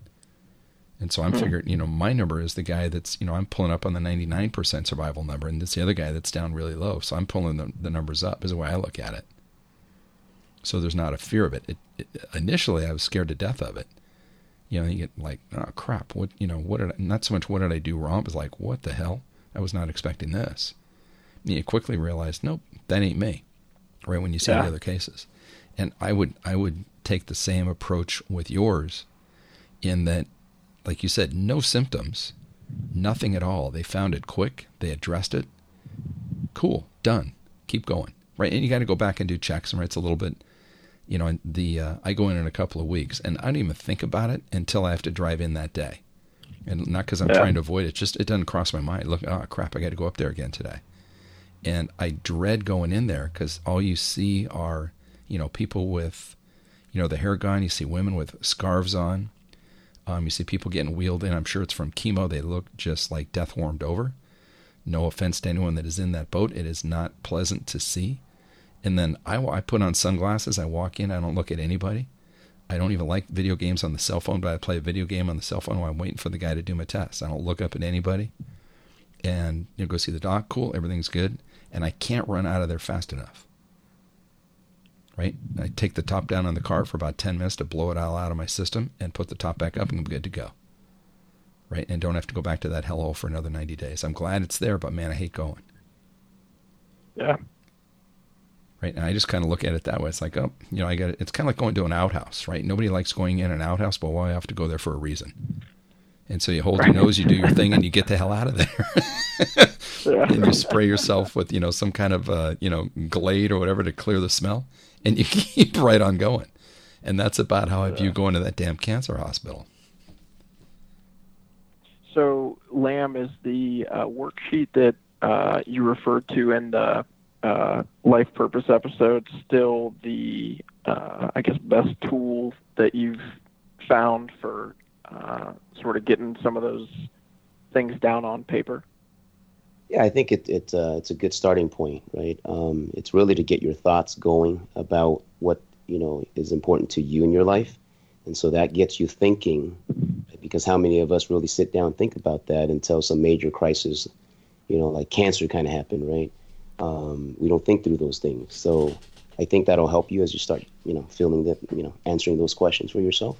And so I'm hmm. figuring, you know, my number is the guy that's, you know, I'm pulling up on the 99% survival number, and it's the other guy that's down really low. So I'm pulling the, the numbers up, is the way I look at it. So there's not a fear of it. It, it. Initially, I was scared to death of it. You know, you get like, oh crap, what, you know, what did I, not so much what did I do wrong, but like, what the hell? I was not expecting this. And you quickly realize, nope, that ain't me. Right when you see Yeah. the other cases, and I would I would take the same approach with yours, in that, like you said, no symptoms, nothing at all. They found it quick. They addressed it. Cool, done. Keep going. Right, and you got to go back and do checks. And right, it's a little bit, you know. The uh, I go in in a couple of weeks, and I don't even think about it until I have to drive in that day, and not because I'm Yeah. trying to avoid it. Just it doesn't cross my mind. Look, oh crap, I got to go up there again today and I dread going in there because all you see are, you know, people with, you know, the hair gone. You see women with scarves on. Um, you see people getting wheeled in. I'm sure it's from chemo. They look just like death warmed over. No offense to anyone that is in that boat. It is not pleasant to see. And then I, I put on sunglasses. I walk in. I don't look at anybody. I don't even like video games on the cell phone, but I play a video game on the cell phone while I'm waiting for the guy to do my test. I don't look up at anybody. And you know, go see the doc. Cool, everything's good. And I can't run out of there fast enough. Right? I take the top down on the car for about 10 minutes to blow it all out of my system and put the top back up and I'm good to go. Right? And don't have to go back to that hellhole for another 90 days. I'm glad it's there, but man, I hate going. Yeah. Right? And I just kind of look at it that way. It's like, oh, you know, I got it's kind of like going to an outhouse, right? Nobody likes going in an outhouse, but why I have to go there for a reason? And so you hold your nose, you do your thing, and you get the hell out of there. And you spray yourself with you know some kind of uh, you know glade or whatever to clear the smell, and you keep right on going. And that's about how I view going to that damn cancer hospital. So, Lamb is the uh, worksheet that uh, you referred to in the uh, life purpose episode still the, uh, I guess, best tool that you've found for uh, sort of getting some of those things down on paper? Yeah, I think it, it uh, it's a good starting point, right? Um, it's really to get your thoughts going about what you know is important to you in your life, and so that gets you thinking. Because how many of us really sit down and think about that until some major crisis, you know, like cancer kind of happened, right? Um, we don't think through those things. So I think that'll help you as you start, you know, feeling that, you know, answering those questions for yourself.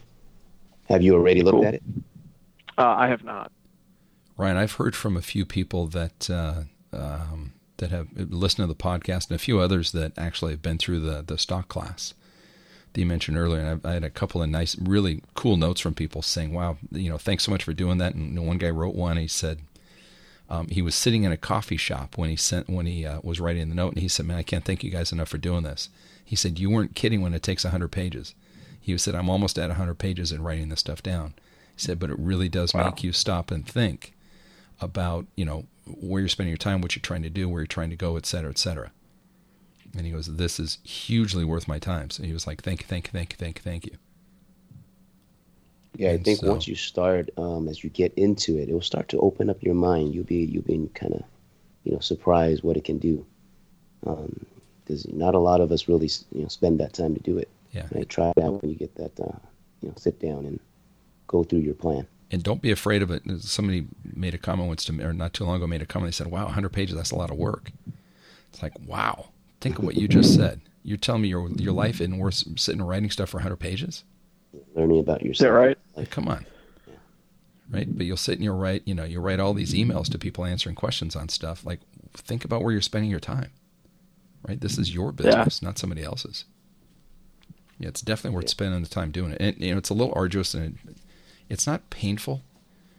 Have you already looked Cool. at it? Uh, I have not. Ryan, I've heard from a few people that uh, um, that have listened to the podcast, and a few others that actually have been through the the stock class that you mentioned earlier. And I, I had a couple of nice, really cool notes from people saying, "Wow, you know, thanks so much for doing that." And one guy wrote one. He said um, he was sitting in a coffee shop when he sent when he uh, was writing the note, and he said, "Man, I can't thank you guys enough for doing this." He said, "You weren't kidding when it takes hundred pages." He said, "I'm almost at hundred pages in writing this stuff down." He said, "But it really does Wow. make you stop and think." about you know where you're spending your time, what you're trying to do, where you're trying to go, et cetera, et cetera. And he goes, "This is hugely worth my time." So he was like, "Thank you, thank you, thank you, thank you, thank you." Yeah, I think so- once you start, um, as you get into it, it will start to open up your mind. You'll be you'll be kind of, you know, surprised what it can do. Because not a lot of us really, you know, spend that time to do it. Yeah, Right? Try it out when you get that, uh, you know, sit down and go through your plan. and don't be afraid of it. Somebody made a comment once to me, or not too long ago, made a comment. They said, "Wow, 100 pages, that's a lot of work." It's like, wow, think of what you just said. You're telling me your your life isn't worth sitting and writing stuff for 100 pages? Learning about Is that yourself. right? Like, come on. Right, but you'll sit and you'll write, you know, you'll write all these emails to people answering questions on stuff. Like, think about where you're spending your time. Right, this is your business, not somebody else's. Yeah, it's definitely worth yeah. spending the time doing it. And you know, it's a little arduous and it, it's not painful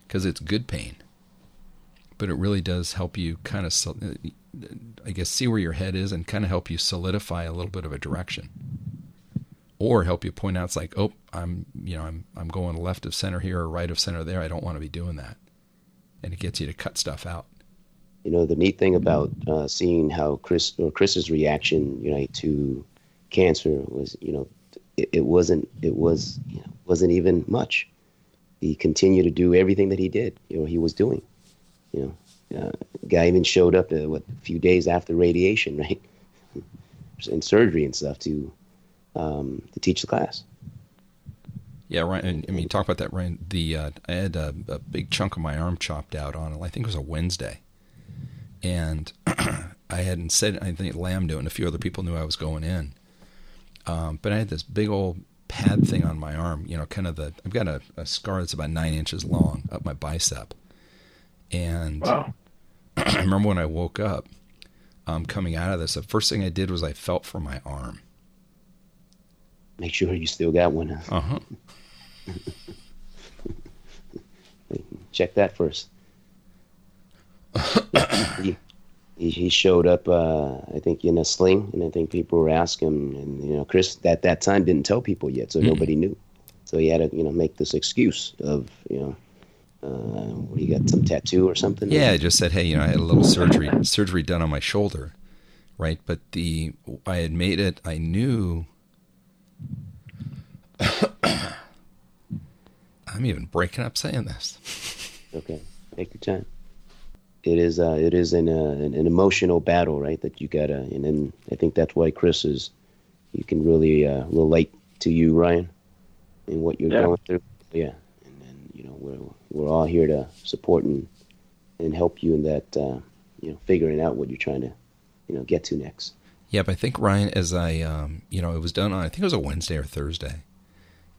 because it's good pain, but it really does help you kind of, I guess, see where your head is and kind of help you solidify a little bit of a direction, or help you point out it's like, oh, I'm, you know, I'm I'm going left of center here or right of center there. I don't want to be doing that, and it gets you to cut stuff out. You know, the neat thing about uh, seeing how Chris or Chris's reaction, you know, to cancer was, you know, it, it wasn't it was you know, wasn't even much. He continued to do everything that he did. You know, he was doing. You know, uh, guy even showed up to, what a few days after radiation, right, and surgery and stuff to um, to teach the class. Yeah, right. I mean, talk about that, Ryan. The uh, I had a, a, big chunk of my arm chopped out on I think it was a Wednesday, and I hadn't said. I think Lamb knew, and a few other people knew I was going in. Um, but I had this big old pad thing on my arm, you know, kind of the, I've got a, a scar that's about nine inches long up my bicep. And wow. I remember when I woke up, um, coming out of this, the first thing I did was I felt for my arm. Make sure you still got one. Uh huh. Check that first. he, he showed up, uh, I think, in a sling, and I think people were asking, and you know, Chris at that time didn't tell people yet, so mm-hmm. nobody knew. So he had to, you know, make this excuse of, you know, uh, what, you got some tattoo or something? Yeah, I just said, hey, you know, I had a little surgery surgery done on my shoulder, right? But the I had made it. I knew. I'm even breaking up saying this. Okay, take your time it is uh, it is an, uh, an, an emotional battle, right? That you gotta, and then I think that's why Chris is. You can really uh, relate to you, Ryan, and what you're yeah. going through. Yeah, and then you know we're we're all here to support and and help you in that uh, you know figuring out what you're trying to you know get to next. Yeah, but I think Ryan, as I um, you know, it was done on I think it was a Wednesday or Thursday,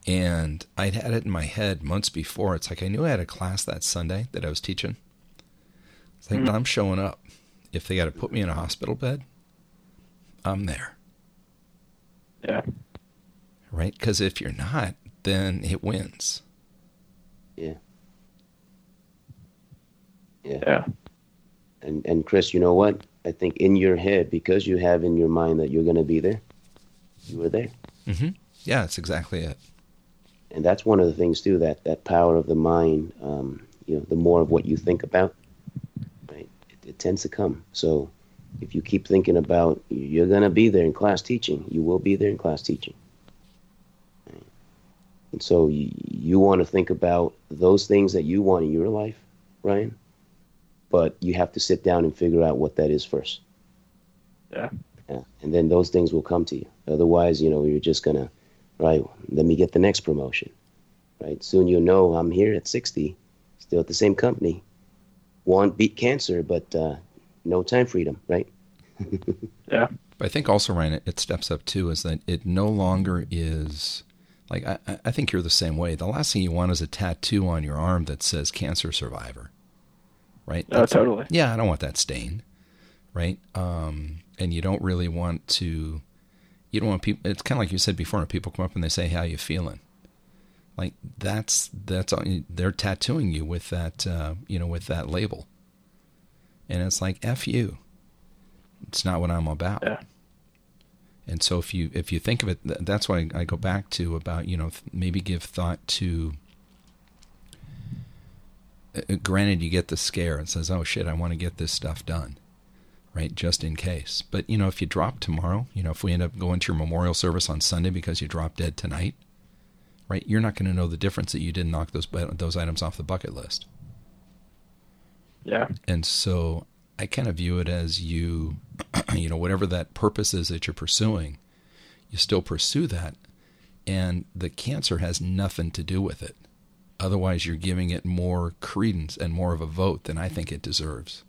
and I'd had it in my head months before. It's like I knew I had a class that Sunday that I was teaching it's like, mm-hmm. I'm showing up. If they got to put me in a hospital bed, I'm there. Yeah. Right? Because if you're not, then it wins. Yeah. Yeah. Yeah. And and Chris, you know what? I think in your head, because you have in your mind that you're going to be there, you were there. Mm-hmm. Yeah, that's exactly it. And that's one of the things too that that power of the mind. Um, you know, the more of what you think about, it tends to come. So if you keep thinking about you're going to be there in class teaching, you will be there in class teaching. And so you, you want to think about those things that you want in your life, Ryan, but you have to sit down and figure out what that is first. Yeah. yeah. And then those things will come to you. Otherwise, you know, you're just going to, right, let me get the next promotion. Right. Soon you'll know I'm here at 60, still at the same company want beat cancer, but uh, no time freedom, right? yeah. But I think also, Ryan, it, it steps up too is that it no longer is like I, I think you're the same way. The last thing you want is a tattoo on your arm that says cancer survivor, right? Oh, That's, oh, totally. Yeah, I don't want that stain, right? Um, and you don't really want to. You don't want people. It's kind of like you said before. People come up and they say, "How you feeling?" Like that's that's they're tattooing you with that uh, you know with that label, and it's like f you. It's not what I'm about. Yeah. And so if you if you think of it, that's why I go back to about you know maybe give thought to. Uh, granted, you get the scare and says, "Oh shit, I want to get this stuff done." Right? Just in case. But, you know, if you drop tomorrow, you know, if we end up going to your memorial service on Sunday because you drop dead tonight, right? You're not going to know the difference that you didn't knock those those items off the bucket list. Yeah. And so I kind of view it as you, you know, whatever that purpose is that you're pursuing, you still pursue that, and the cancer has nothing to do with it. Otherwise, you're giving it more credence and more of a vote than I think it deserves.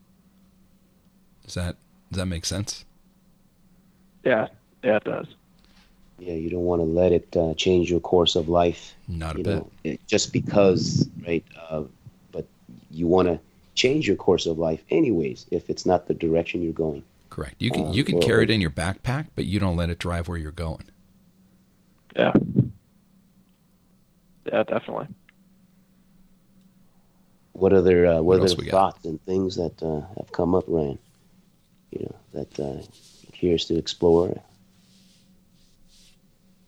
Does that does that make sense? Yeah, yeah, it does. Yeah, you don't want to let it uh, change your course of life. Not a you bit. Know, it, just because, right? Uh, but you want to change your course of life anyways if it's not the direction you're going. Correct. You can uh, you can carry it in your backpack, but you don't let it drive where you're going. Yeah. Yeah, definitely. What other uh, what, What other we got? thoughts and things that uh, have come up, Ryan? You know that uh, curious to explore.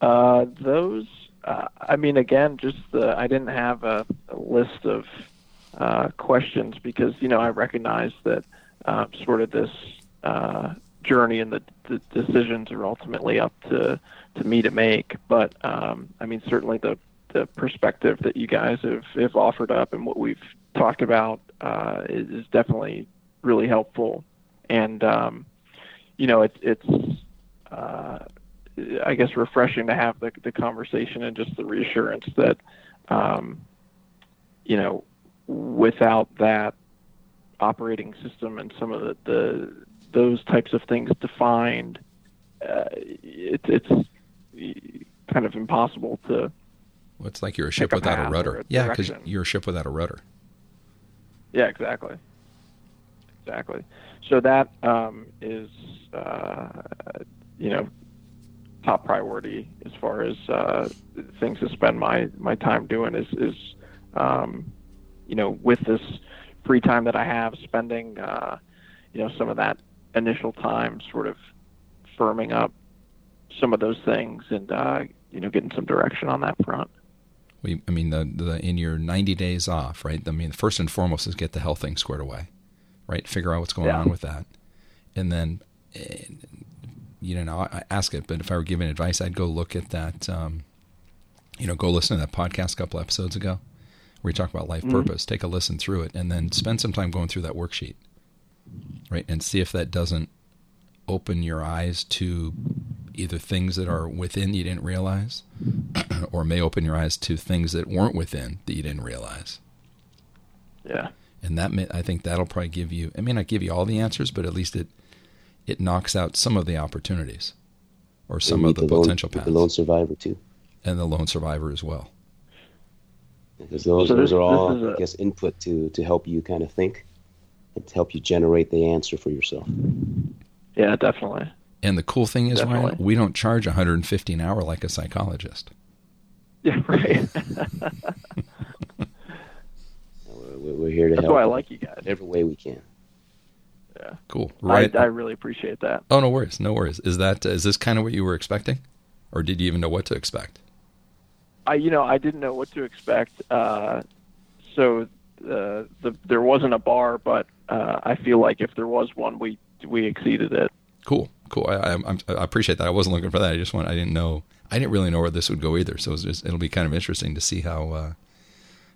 Uh, those, uh, I mean, again, just the, I didn't have a, a list of uh, questions because, you know, I recognize that uh, sort of this uh, journey and the, the decisions are ultimately up to, to me to make. But, um, I mean, certainly the, the perspective that you guys have, have offered up and what we've talked about uh, is definitely really helpful. And, um, you know, it, it's, uh, I guess refreshing to have the the conversation and just the reassurance that um, you know without that operating system and some of the, the those types of things defined, uh, it, it's kind of impossible to. Well, it's like you're a ship a without a rudder. a Yeah, because you're a ship without a rudder. Yeah, exactly. Exactly. So that um, is, uh, you know, top priority as far as uh, things to spend my, my time doing is, is um, you know, with this free time that I have, spending, uh, you know, some of that initial time sort of firming up some of those things and, uh, you know, getting some direction on that front. We, I mean, the, the in your 90 days off, right? I mean, first and foremost is get the health thing squared away, right? Figure out what's going Yeah. on with that, and then, eh, you know, I ask it. But if I were giving advice, I'd go look at that. Um, you know, go listen to that podcast a couple episodes ago, where we talk about life purpose. Take a listen through it, and then spend some time going through that worksheet, right? And see if that doesn't open your eyes to either things that are within you didn't realize, or may open your eyes to things that weren't within that you didn't realize. Yeah. And that may, I think that'll probably give you. It may not give you all the answers, but at least it it knocks out some of the opportunities, or some Meet of the, lone- potential meet paths, The lone survivor too, and the lone survivor as well. because those So those this- are all, this is a- I guess, input to to help you kind of think, and to help you generate the answer for yourself. Yeah, definitely. And the cool thing is, Ryan, we don't charge 150 an hour like a psychologist. Yeah, right. We're, we're- we're here to That's help why I like you guys. Every way we can. Yeah. Cool, right? I, I really appreciate that. oh, no worries, no worries. Is that is this kind of what you were expecting, or did you even know what to expect? I, you know, I didn't know what to expect. Uh, so uh, the there wasn't a bar, but uh, I feel like if there was one, we we exceeded it. Cool, cool. I, I, I'm- appreciate that. I wasn't looking for that. I just want. I didn't know. I didn't really know where this would go either. So it's just, it'll be kind of interesting to see how uh,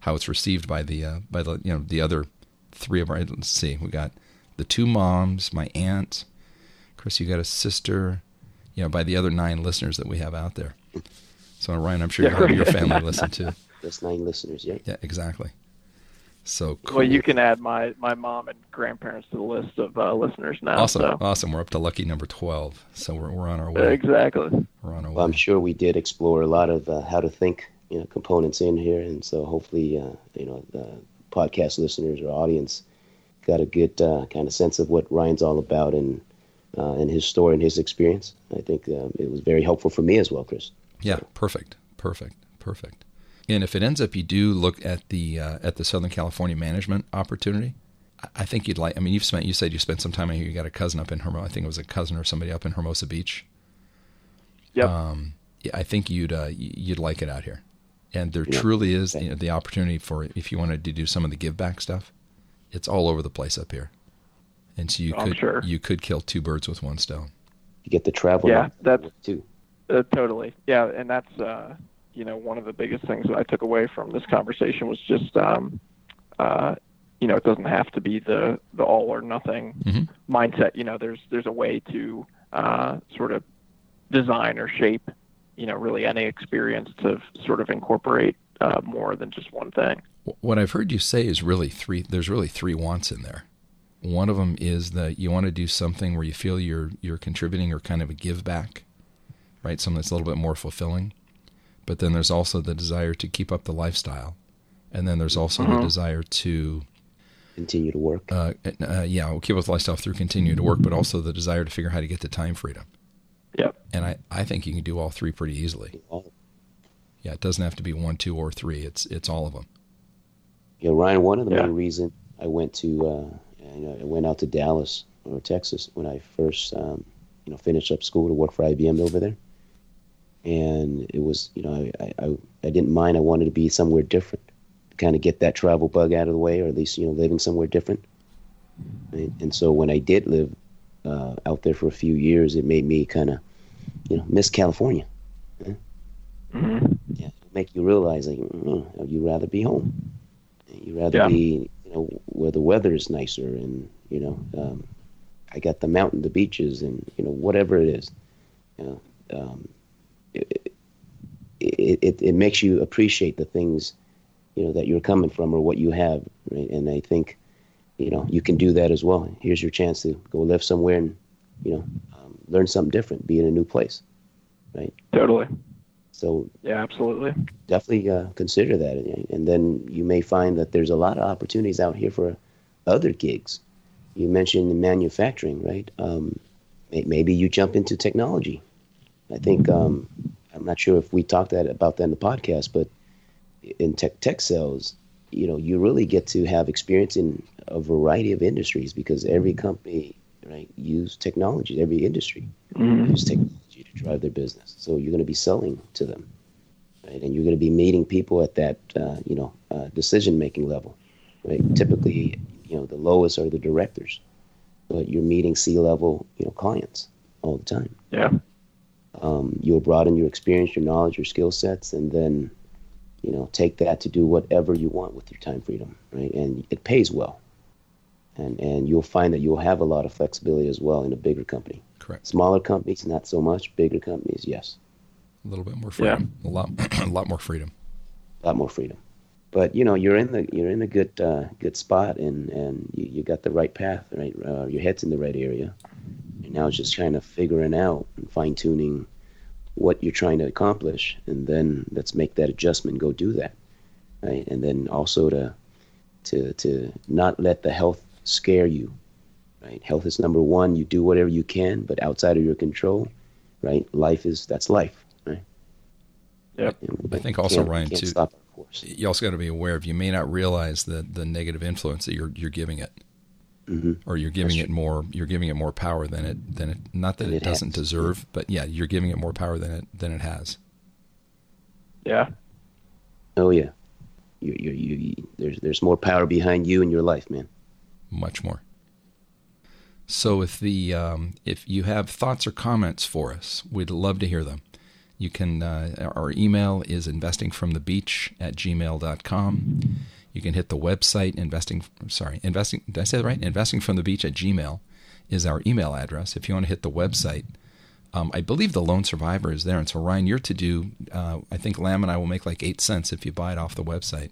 how it's received by the uh, by the you know the other three of our. Let's see. We got the two moms, my aunt, Chris. You got a sister. You know, by the other nine listeners that we have out there. So Ryan, I'm sure Yeah, your, your family listen too. That's nine listeners, yeah. Yeah, exactly. So cool. Well, you can add my my mom and grandparents to the list of uh, listeners now. Awesome, So. awesome. We're up to lucky number twelve. So we're we're on our way. Exactly. We're on our Well, I'm sure we did explore a lot of uh, how to think, you know, components in here, and so hopefully, uh, you know, the podcast listeners or audience got a good uh, kind of sense of what Ryan's all about and uh, and his story and his experience. I think um, it was very helpful for me as well, Chris. Yeah, perfect, perfect, perfect. And if it ends up you do look at the uh, at the Southern California management opportunity, I- I think you'd like. I mean, you've spent you said you spent some time here. You got a cousin up in Hermosa. I think it was a cousin or somebody up in Hermosa Beach. Yep. Um, yeah, I think you'd uh, you'd like it out here, and there Yeah. truly is you know, the opportunity for if you wanted to do some of the give back stuff. It's all over the place up here, and so you I'm could sure. you could kill two birds with one stone. You get the travel, Yeah, that's- too. Uh, totally. Yeah, and that's uh, you know one of the biggest things that I took away from this conversation was just um, uh, you know it doesn't have to be the the all or nothing Mhm. mindset. You know, there's there's a way to uh, sort of design or shape you know really any experience to sort of incorporate uh, more than just one thing. What I've heard you say is really three. There's really three wants in there. One of them is that you want to do something where you feel you're you're contributing or kind of a give back, right? Something that's a little bit more fulfilling. But then there's also the desire to keep up the lifestyle, and then there's also the Mhm. desire to, Continue to work. uh, uh, yeah, we'll keep up the lifestyle through continue to work, but also the desire to figure out how to get the time freedom. Yep. And I, I think you can do all three pretty easily. Yeah, it doesn't have to be one, two, or three. It's it's all of them. Yeah, Ryan. One of the Yeah. main reason I went to uh, you know, I went out to Dallas or Texas when I first um, you know finished up school to work for IBM over there, and it was you know I, I I didn't mind. I wanted to be somewhere different, kind of get that travel bug out of the way, or at least you know living somewhere different. Right? And so when I did live uh, out there for a few years, it made me kind of you know miss California. hmm Yeah, make you realize like mm, you'd rather be home. You'd rather Yeah. be you know where the weather is nicer and you know um, I got the mountain, the beaches, and you know whatever it is. You know, um, it, it, it it makes you appreciate the things you know that you're coming from or what you have, right? And I think you know you can do that as well. Here's your chance to go live somewhere and you know learn something different, be in a new place, right? Totally. So Yeah, absolutely. definitely uh, consider that, and and then you may find that there's a lot of opportunities out here for other gigs. You mentioned manufacturing, right? Um, maybe you jump into technology. I think um, I'm not sure if we talked that about that in the podcast, but in tech tech sales, you know, you really get to have experience in a variety of industries because every company, right, use technology. Every industry hmm use technology to drive their business. So you're going to be selling to them, right? And you're going to be meeting people at that, uh, you know, uh, decision-making level, right? Typically, you know, the lowest are the directors, but you're meeting C-level, you know, clients all the time. Yeah. Um, you'll broaden your experience, your knowledge, your skill sets, and then, you know, take that to do whatever you want with your time freedom, right? And it pays well. And, and you'll find that you'll have a lot of flexibility as well in a bigger company. Correct. Smaller companies, not so much. Bigger companies, yes, A little bit more freedom. Yeah. A lot a lot more freedom. a lot more freedom. But you know, you're in the you're in a good uh, good spot, and and you, you got the right path, right? Uh, your head's in the right area. And now it's just kind of figuring out and fine tuning what you're trying to accomplish, and then let's make that adjustment. Go do that, right? And then also to to to not let the health scare you, right? Health is number one. You do whatever you can, but outside of your control, right? Life is that's life, right? Yep. And I think also, Ryan, can't too- stop our course. You also got to be aware of you may not realize the the negative influence that you're you're giving it, hmm or you're giving That's it more you're giving it more power than it than it not that it, it doesn't has. deserve, but yeah, you're giving it more power than it than it has. Yeah. Oh yeah, you, you, you, you, there's there's more power behind you in your life, man. Much more. So if the um, if you have thoughts or comments for us, we'd love to hear them. You can uh, our email is investingfromthebeach at gmail.com. You can hit the website investing sorry, investing did I say that right? Investing from the beach at gmail is our email address. If you want to hit the website, um, I believe the lone survivor is there. And so Ryan, you're to do uh, I think Lamb and I will make like eight cents if you buy it off the website.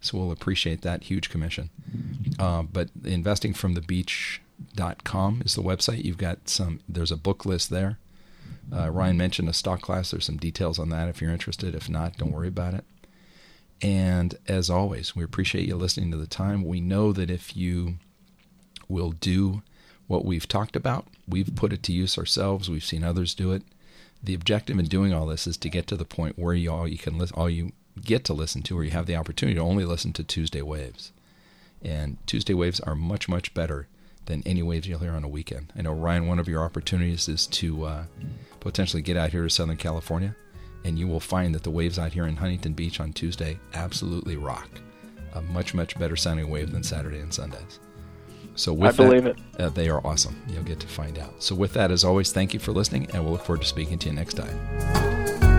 So we'll appreciate that huge commission. Uh, but investingfromthebeach.com is the website. You've got some, there's a book list there. Uh, Ryan mentioned a stock class. There's some details on that if you're interested. If not, don't worry about it. And as always, we appreciate you listening to the time. We know that if you will do what we've talked about, we've put it to use ourselves. We've seen others do it. The objective in doing all this is to get to the point where you all you can listen, all you get to listen to, or you have the opportunity to only listen to Tuesday waves. And Tuesday waves are much much better than any waves you'll hear on a weekend. I know Ryan, one of your opportunities is to uh, potentially get out here to Southern California, and you will find that the waves out here in Huntington Beach on Tuesday absolutely rock. A much much better sounding wave than Saturday and Sundays. So with I believe that, it. Uh, they are awesome. You'll get to find out. So with that, as always, thank you for listening, and we'll look forward to speaking to you next time.